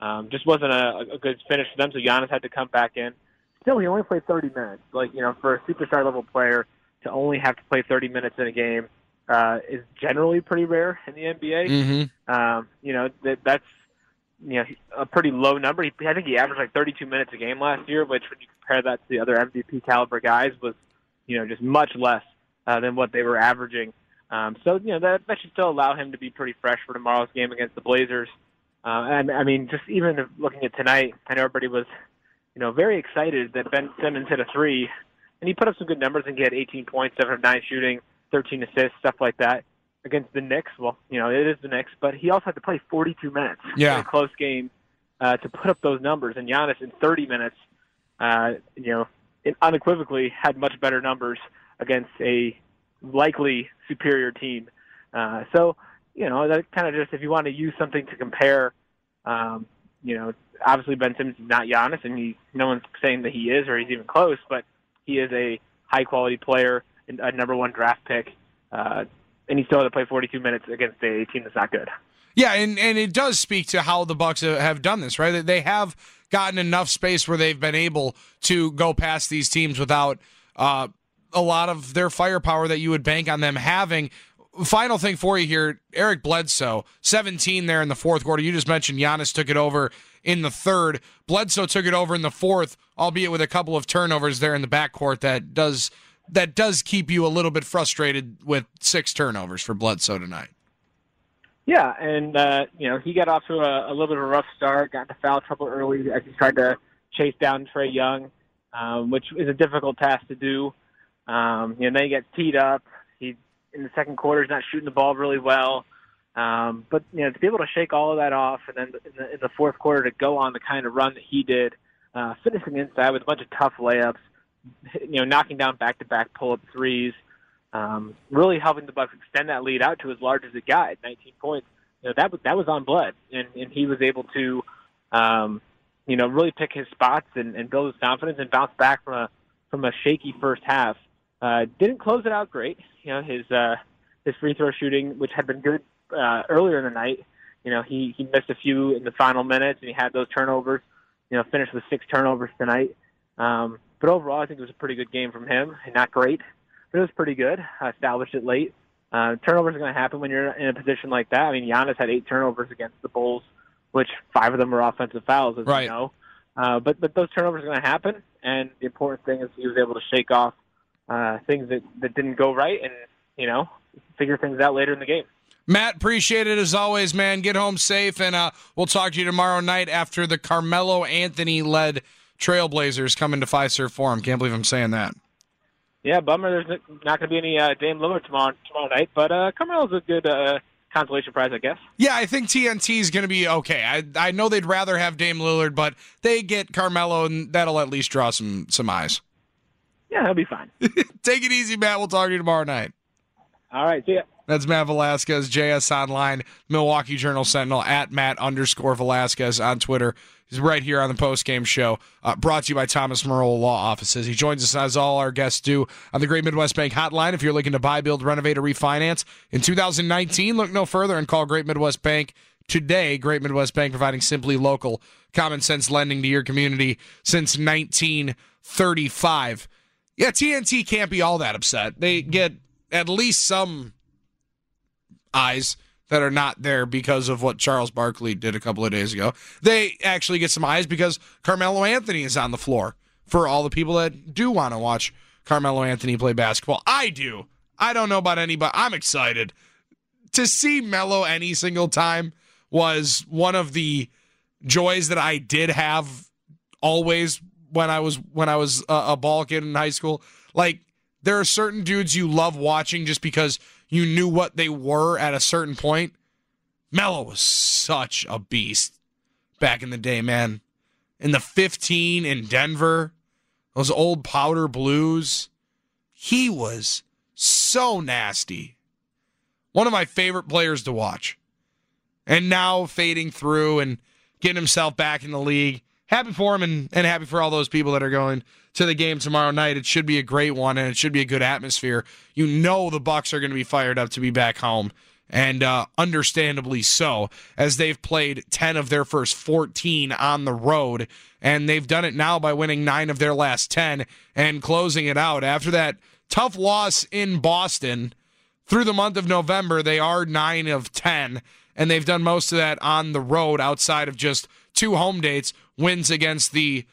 Um, just wasn't a, a good finish for them. So Giannis had to come back in. Still, he only played 30 minutes. Like you know, for a superstar level player to only have to play 30 minutes in a game uh, is generally pretty rare in the NBA. Mm-hmm. Um, you know that that's you know a pretty low number. He, I think he averaged like 32 minutes a game last year, which when you compare that to the other MVP caliber guys was you know just much less uh, than what they were averaging. Um, so you know that that should still allow him to be pretty fresh for tomorrow's game against the Blazers. Uh, and I mean, just even looking at tonight, I know everybody was you know very excited that Ben Simmons hit a three, and he put up some good numbers and he had 18 points, seven of nine shooting, 13 assists, stuff like that against the Knicks. Well, you know, it is the Knicks, but he also had to play 42 minutes Yeah. in a close game uh, to put up those numbers. And Giannis in 30 minutes, uh, you know, it unequivocally had much better numbers against a likely superior team. Uh, so, you know, that kind of just if you want to use something to compare, um, you know, obviously Ben Simmons is not Giannis, and he no one's saying that he is or he's even close, but he is a high quality player, and a number one draft pick, uh, and he still had to play 42 minutes against a team that's not good. Yeah, and, and it does speak to how the Bucks have done this, right? They have gotten enough space where they've been able to go past these teams without uh, a lot of their firepower that you would bank on them having. Final thing for you here, Eric Bledsoe, 17 there in the fourth quarter. You just mentioned Giannis took it over in the third. Bledsoe took it over in the fourth, albeit with a couple of turnovers there in the backcourt that does that does keep you a little bit frustrated with six turnovers for Bledsoe tonight. Yeah, and uh, you know he got off to a, a little bit of a rough start, got into foul trouble early as he tried to chase down Trae Young, um, which is a difficult task to do. Um, you know, then he gets teed up. He in the second quarter he's not shooting the ball really well. Um, but you know, to be able to shake all of that off, and then in the, in the fourth quarter to go on the kind of run that he did, uh, finishing inside with a bunch of tough layups, you know, knocking down back-to-back pull-up threes, um, really helping the Bucks extend that lead out to as large as it got, at 19 points. You know, that was that was on Bled, and, and he was able to, um, you know, really pick his spots and, and build his confidence and bounce back from a from a shaky first half. Uh, didn't close it out great. You know, his uh, his free throw shooting, which had been good uh, earlier in the night, you know, he he missed a few in the final minutes, and he had those turnovers. You know, finished with six turnovers tonight. Um, but overall, I think it was a pretty good game from him. And not great, but it was pretty good. I established it late. Uh, turnovers are going to happen when you're in a position like that. I mean, Giannis had eight turnovers against the Bulls, which five of them were offensive fouls, as Right. you know. Uh, but but those turnovers are going to happen, and the important thing is he was able to shake off uh, things that that didn't go right, and you know figure things out later in the game. Matt, appreciate it as always, man. Get home safe, and uh, we'll talk to you tomorrow night after the Carmelo Anthony led Trailblazers come into Fiserv Forum. Can't believe I'm saying that. Yeah, bummer. There's not going to be any uh, Dame Lillard tomorrow tomorrow night, but uh, Carmelo's a good uh, consolation prize, I guess. Yeah, I think TNT is going to be okay. I I know they'd rather have Dame Lillard, but they get Carmelo, and that'll at least draw some some eyes. Yeah, he'll be fine. Take it easy, Matt. We'll talk to you tomorrow night. All right, see ya. That's Matt Velasquez, JS Online, Milwaukee Journal Sentinel, at Matt underscore Velasquez on Twitter. He's right here on the post game show, uh, brought to you by Thomas Marola Law Offices. He joins us as all our guests do on the Great Midwest Bank Hotline. If you're looking to buy, build, renovate, or refinance in 2019, look no further and call Great Midwest Bank today. Great Midwest Bank providing simply local, common sense lending to your community since 1935. Yeah, TNT can't be all that upset. They mm-hmm. get at least some eyes that are not there because of what Charles Barkley did a couple of days ago. They actually get some eyes because Carmelo Anthony is on the floor for all the people that do want to watch Carmelo Anthony play basketball. I do. I don't know about anybody. I'm excited. To see Melo any single time was one of the joys that I did have always when I was when I was a, a ball kid in high school. Like there are certain dudes you love watching just because you knew what they were at a certain point. Melo was such a beast back in the day, man. In the 15 in Denver, those old powder blues, he was so nasty. One of my favorite players to watch. And now fading through and getting himself back in the league. Happy for him and, and happy for all those people that are going to the game tomorrow night. It should be a great one and it should be a good atmosphere. You know the Bucks are going to be fired up to be back home and uh, understandably so, as they've played 10 of their first 14 on the road, and they've done it now by winning nine of their last 10 and closing it out. After that tough loss in Boston through the month of November, they are 9 of 10, and they've done most of that on the road outside of just two home dates, wins against the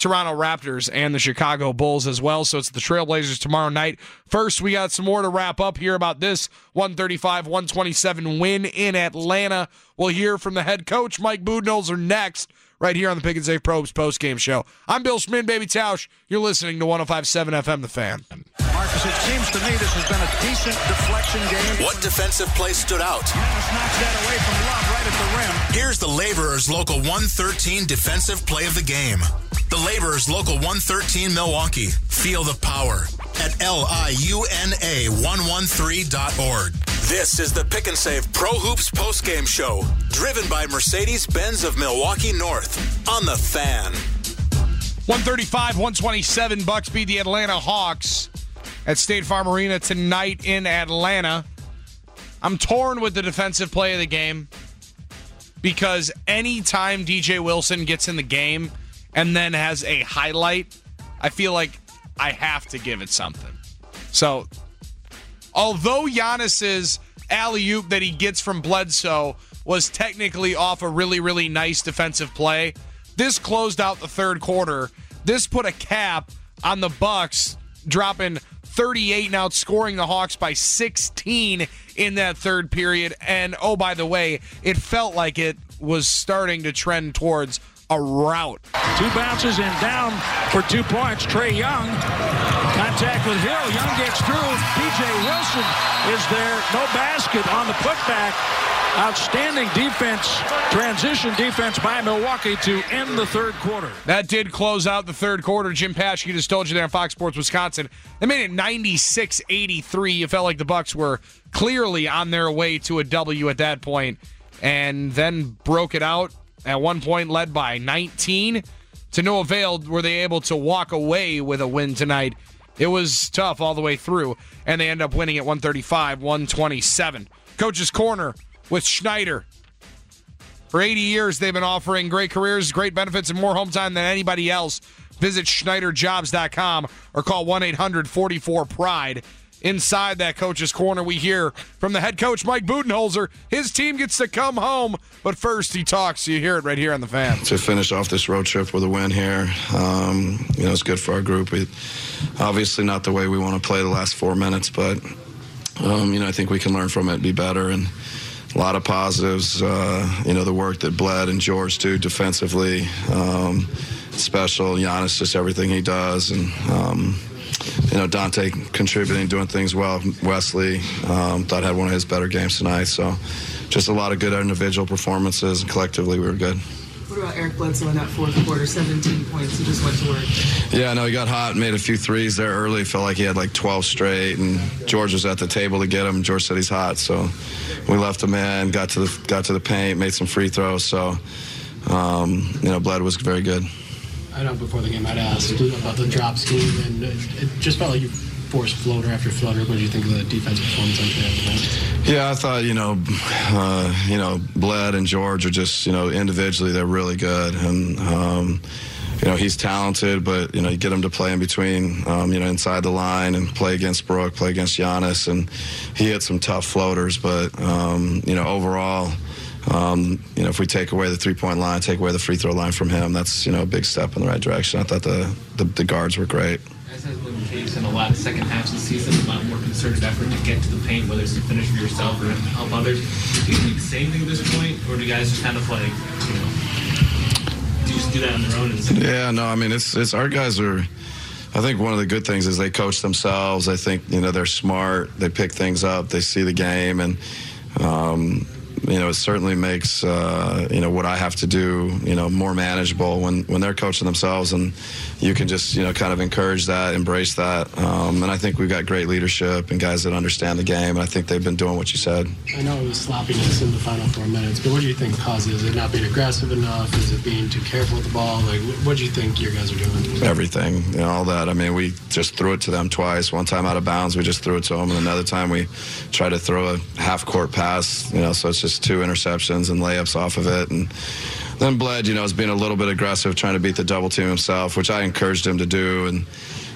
Toronto Raptors and the Chicago Bulls as well. So it's the Trailblazers tomorrow night. First, we got some more to wrap up here about this 135 127 win in Atlanta. We'll hear from the head coach, Mike Budenholzer, next, right here on the Pick and Save Pro Hoops post game show. I'm Bill Schmid, Baby Tausch. You're listening to 1057 FM, The Fan. Marcus, it seems to me this has been a decent deflection game. What defensive play stood out? Giannis knocks that away from Love right at the rim. Here's the Laborers Local 113 defensive play of the game. The Laborers Local 113 Milwaukee. Feel the power at liuna113.org. This is the Pick and Save Pro Hoops postgame show, driven by Mercedes Benz of Milwaukee North on the Fan. 135, 127 Bucks beat the Atlanta Hawks at State Farm Arena tonight in Atlanta. I'm torn with the defensive play of the game because anytime DJ Wilson gets in the game and then has a highlight, I feel like I have to give it something. So, although Giannis's alley oop that he gets from Bledsoe was technically off a really, really nice defensive play, this closed out the third quarter. This put a cap on the Bucks, dropping 38 and outscoring the Hawks by 16 in that third period. And oh, by the way, it felt like it was starting to trend towards a rout. Two bounces and down for two points. Trae Young. Contact with Hill. Young gets through. DJ Wilson is there. No basket on the putback. Outstanding defense, transition defense by Milwaukee to end the third quarter. That did close out the third quarter. Jim Paschke just told you there on Fox Sports Wisconsin. They made it 96-83. It felt like the Bucks were clearly on their way to a W at that point, and then broke it out at one point, led by 19. To no avail were they able to walk away with a win tonight. It was tough all the way through, and they end up winning at 135 127. Coach's Corner with Schneider. For 80 years, they've been offering great careers, great benefits, and more home time than anybody else. Visit SchneiderJobs.com or call 1 800 44 Pride. Inside that coach's corner, we hear from the head coach, Mike Budenholzer. His team gets to come home, but first he talks. You hear it right here on the fan. To finish off this road trip with a win here, um, you know, it's good for our group. We, obviously, not the way we want to play the last four minutes, but, um, you know, I think we can learn from it, be better, and a lot of positives. Uh, you know, the work that Bled and George do defensively, um, special. Giannis, just everything he does, and um, you know Donte contributing, doing things well. Wesley um, thought had one of his better games tonight. So, just a lot of good individual performances, and collectively we were good. What about Eric Bledsoe in that fourth quarter? 17 points. He just went to work. Yeah, no, he got hot, made a few threes there early. Felt like he had like 12 straight, and George was at the table to get him. George said he's hot, so we left him in. Got to the got to the paint, made some free throws. So, um, you know, Bled was very good. I know before the game I'd asked about the drop scheme, and it, it just felt like you forced floater after floater. What do you think of the defensive performance on today? Yeah, I thought you know, uh, you know, Bled and George are just you know individually they're really good, and um, you know he's talented, but you know you get him to play in between, um, you know, inside the line and play against Brook, play against Giannis, and he hit some tough floaters, but um, you know overall. Um, you know, if we take away the three-point line, take away the free throw line from him, that's you know a big step in the right direction. I thought the the, the guards were great. In a lot of second halves of the season, a lot more concerted effort to get to the paint, whether it's to finish for yourself or help others. Do you think the same thing at this point, or do guys just kind of like, you know, do just do that on their own? And Yeah, no, I mean it's it's our guys are. I think one of the good things is they coach themselves. I think you know they're smart. They pick things up. They see the game, and um, you know, it certainly makes uh, you know what I have to do, you know, more manageable when when they're coaching themselves, and you can just you know kind of encourage that, embrace that, um, and I think we've got great leadership and guys that understand the game, and I think they've been doing what you said. I know it was sloppiness in the final four minutes, but what do you think causes it? Not being aggressive enough? Is it being too careful with the ball? Like, what do you think your guys are doing? Everything, you know, all that. I mean, we just threw it to them twice. One time out of bounds, we just threw it to them, and another time we tried to throw a half court pass. You know, so it's just two interceptions and layups off of it, and then Bled, you know, is being a little bit aggressive, trying to beat the double team himself, which I encouraged him to do, and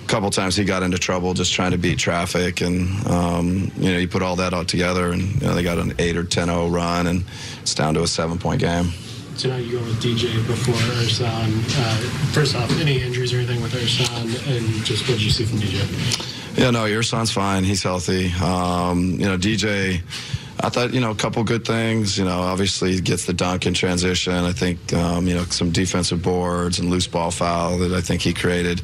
a couple times he got into trouble just trying to beat traffic, and um, you know, you put all that all together, and you know, they got an eight or 10-0 run, and it's down to a seven-point game. Tonight you go with DJ before Ersan. Uh, first off, any injuries or anything with Ersan, and just what did you see from DJ? Yeah, no, Ersan's fine. He's healthy. Um, you know, DJ. I thought, you know, a couple good things. You know, obviously he gets the dunk in transition. I think, um, you know, some defensive boards and loose ball foul that I think he created.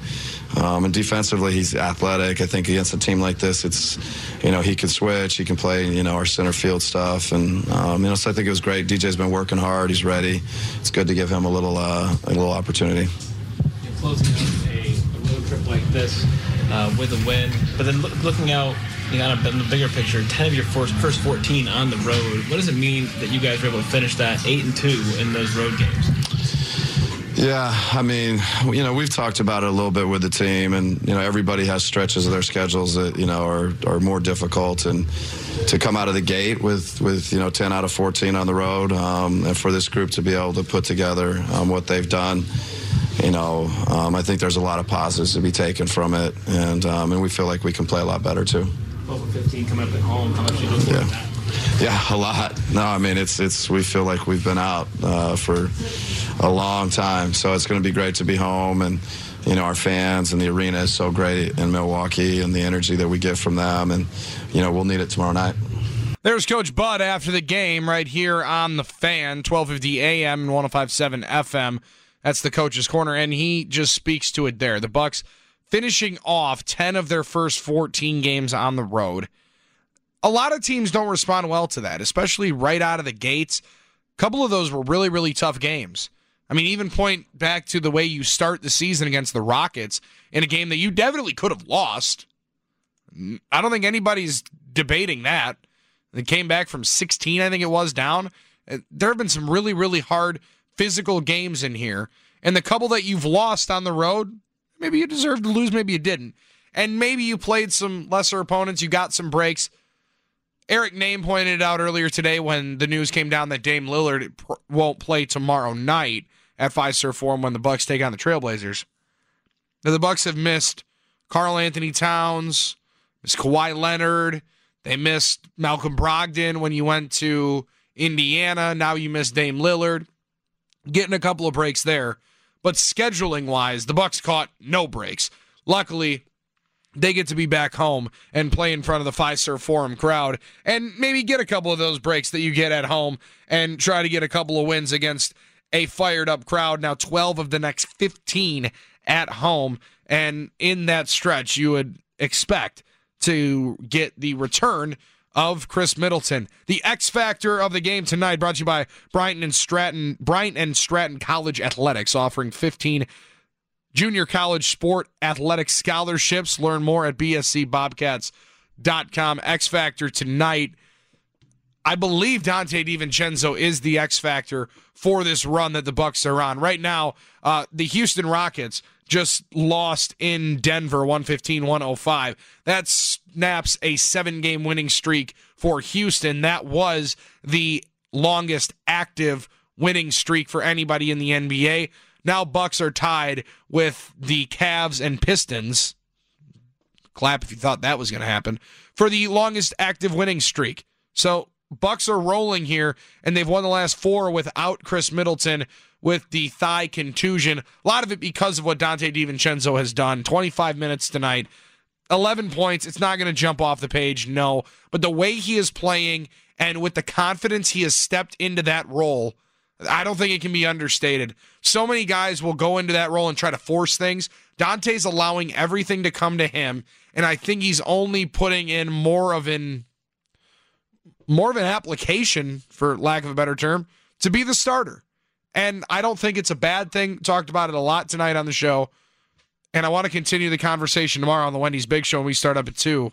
Um, and defensively, he's athletic. I think against a team like this, it's, you know, he can switch. He can play, you know, our center field stuff. And, um, you know, so I think it was great. DJ's been working hard. He's ready. It's good to give him a little, uh, a little opportunity. Closing out a, a road trip like this uh, with a win, but then look, looking out you know, in the bigger picture, 10 of your first, first 14 on the road. What does it mean that you guys were able to finish that 8 and 2 in those road games? Yeah, I mean, you know, we've talked about it a little bit with the team, and you know, everybody has stretches of their schedules that you know are are more difficult, and to come out of the gate with with you know 10 out of 14 on the road, um, and for this group to be able to put together um, what they've done, you know, um, I think there's a lot of positives to be taken from it, and um, and we feel like we can play a lot better too. 12 or 15 coming up at home. How much do you look forward yeah. Yeah, a lot. No, I mean it's it's we feel like we've been out uh, for a long time, so it's going to be great to be home and you know our fans and the arena is so great in Milwaukee and the energy that we get from them and you know we'll need it tomorrow night. There's Coach Bud after the game right here on the fan, 1250 AM and 1057 FM. That's the coach's corner, and he just speaks to it there. The Bucks finishing off 10 of their first 14 games on the road a lot of teams don't respond well to that, especially right out of the gates. A couple of those were really, really tough games. I mean, even point back to the way you start the season against the Rockets in a game that you definitely could have lost. I don't think anybody's debating that. They came back from 16, I think it was, down. Uh, there have been some really, really hard physical games in here. And the couple that you've lost on the road, maybe you deserved to lose, maybe you didn't. And maybe you played some lesser opponents, you got some breaks. Eric Nehm pointed out earlier today when the news came down that Dame Lillard won't play tomorrow night at Fiserv Forum when the Bucks take on the Trailblazers. Now, the Bucks have missed Karl-Anthony Towns, missed Kawhi Leonard. They missed Malcolm Brogdon when you went to Indiana. Now you miss Dame Lillard. Getting a couple of breaks there, but scheduling wise, the Bucks caught no breaks. Luckily, they get to be back home and play in front of the Fiserv Forum crowd and maybe get a couple of those breaks that you get at home and try to get a couple of wins against a fired up crowd. Now, 12 of the next 15 at home. And in that stretch, you would expect to get the return of Khris Middleton. The X factor of the game tonight brought to you by Brighton and Stratton, Bryant and Stratton College Athletics, offering 15 junior college sport athletic scholarships. Learn more at bscbobcats.com. X Factor tonight. I believe Donte DiVincenzo is the X factor for this run that the Bucks are on. Right now, uh, the Houston Rockets just lost in Denver 115-105. That snaps a seven-game winning streak for Houston. That was the longest active winning streak for anybody in the NBA. Now Bucks are tied with the Cavs and Pistons. Clap if you thought that was going to happen for the longest active winning streak. So Bucks are rolling here, and they've won the last four without Khris Middleton with the thigh contusion. A lot of it because of what Donte DiVincenzo has done. 25 minutes tonight, 11 points. It's not going to jump off the page, no. But the way he is playing and with the confidence he has stepped into that role – I don't think it can be understated. So many guys will go into that role and try to force things. Donte's allowing everything to come to him, and I think he's only putting in more of an more of an application, for lack of a better term, to be the starter. And I don't think it's a bad thing. Talked about it a lot tonight on the show. And I want to continue the conversation tomorrow on the Wendy's Big Show when we start up at 2.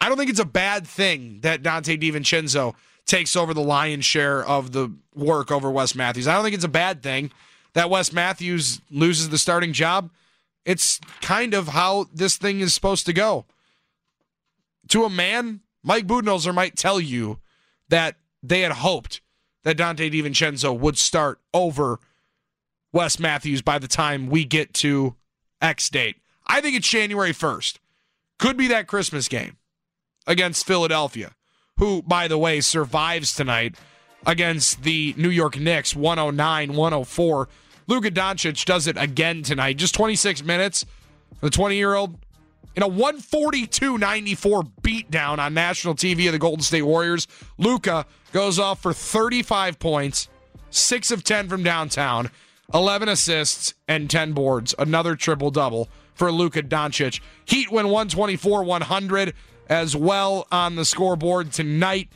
I don't think it's a bad thing that Donte DiVincenzo takes over the lion's share of the work over Wes Matthews. I don't think it's a bad thing that Wes Matthews loses the starting job. It's kind of how this thing is supposed to go. To a man, Mike Budenholzer might tell you that they had hoped that Donte DiVincenzo would start over Wes Matthews by the time we get to X date. I think it's January 1st. Could be that Christmas game against Philadelphia, who, by the way, survives tonight against the New York Knicks 109 104. Luka Doncic does it again tonight. Just 26 minutes. The 20 year old in a 142 94 beatdown on national TV of the Golden State Warriors. Luka goes off for 35 points, 6 of 10 from downtown, 11 assists, and 10 boards. Another triple double for Luka Doncic. Heat win 124 100 as well on the scoreboard tonight.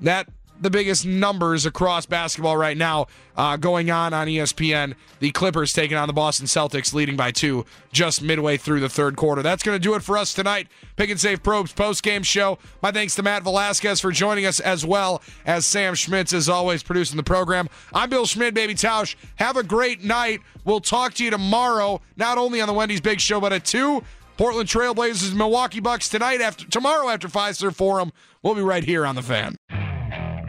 That the biggest numbers across basketball right now uh, going on on ESPN. The Clippers taking on the Boston Celtics, leading by two just midway through the third quarter. That's going to do it for us tonight. Pick and Save Pro Hoops post game show. My thanks to Matt Velasquez for joining us, as well as Sam Schmitz, as always, producing the program. I'm Bill Schmid, baby Tausch. Have a great night. We'll talk to you tomorrow, not only on the Wendy's Big Show, but at two. Portland Trailblazers, Milwaukee Bucks tonight after tomorrow after Fiserv Forum. We'll be right here on the Fan.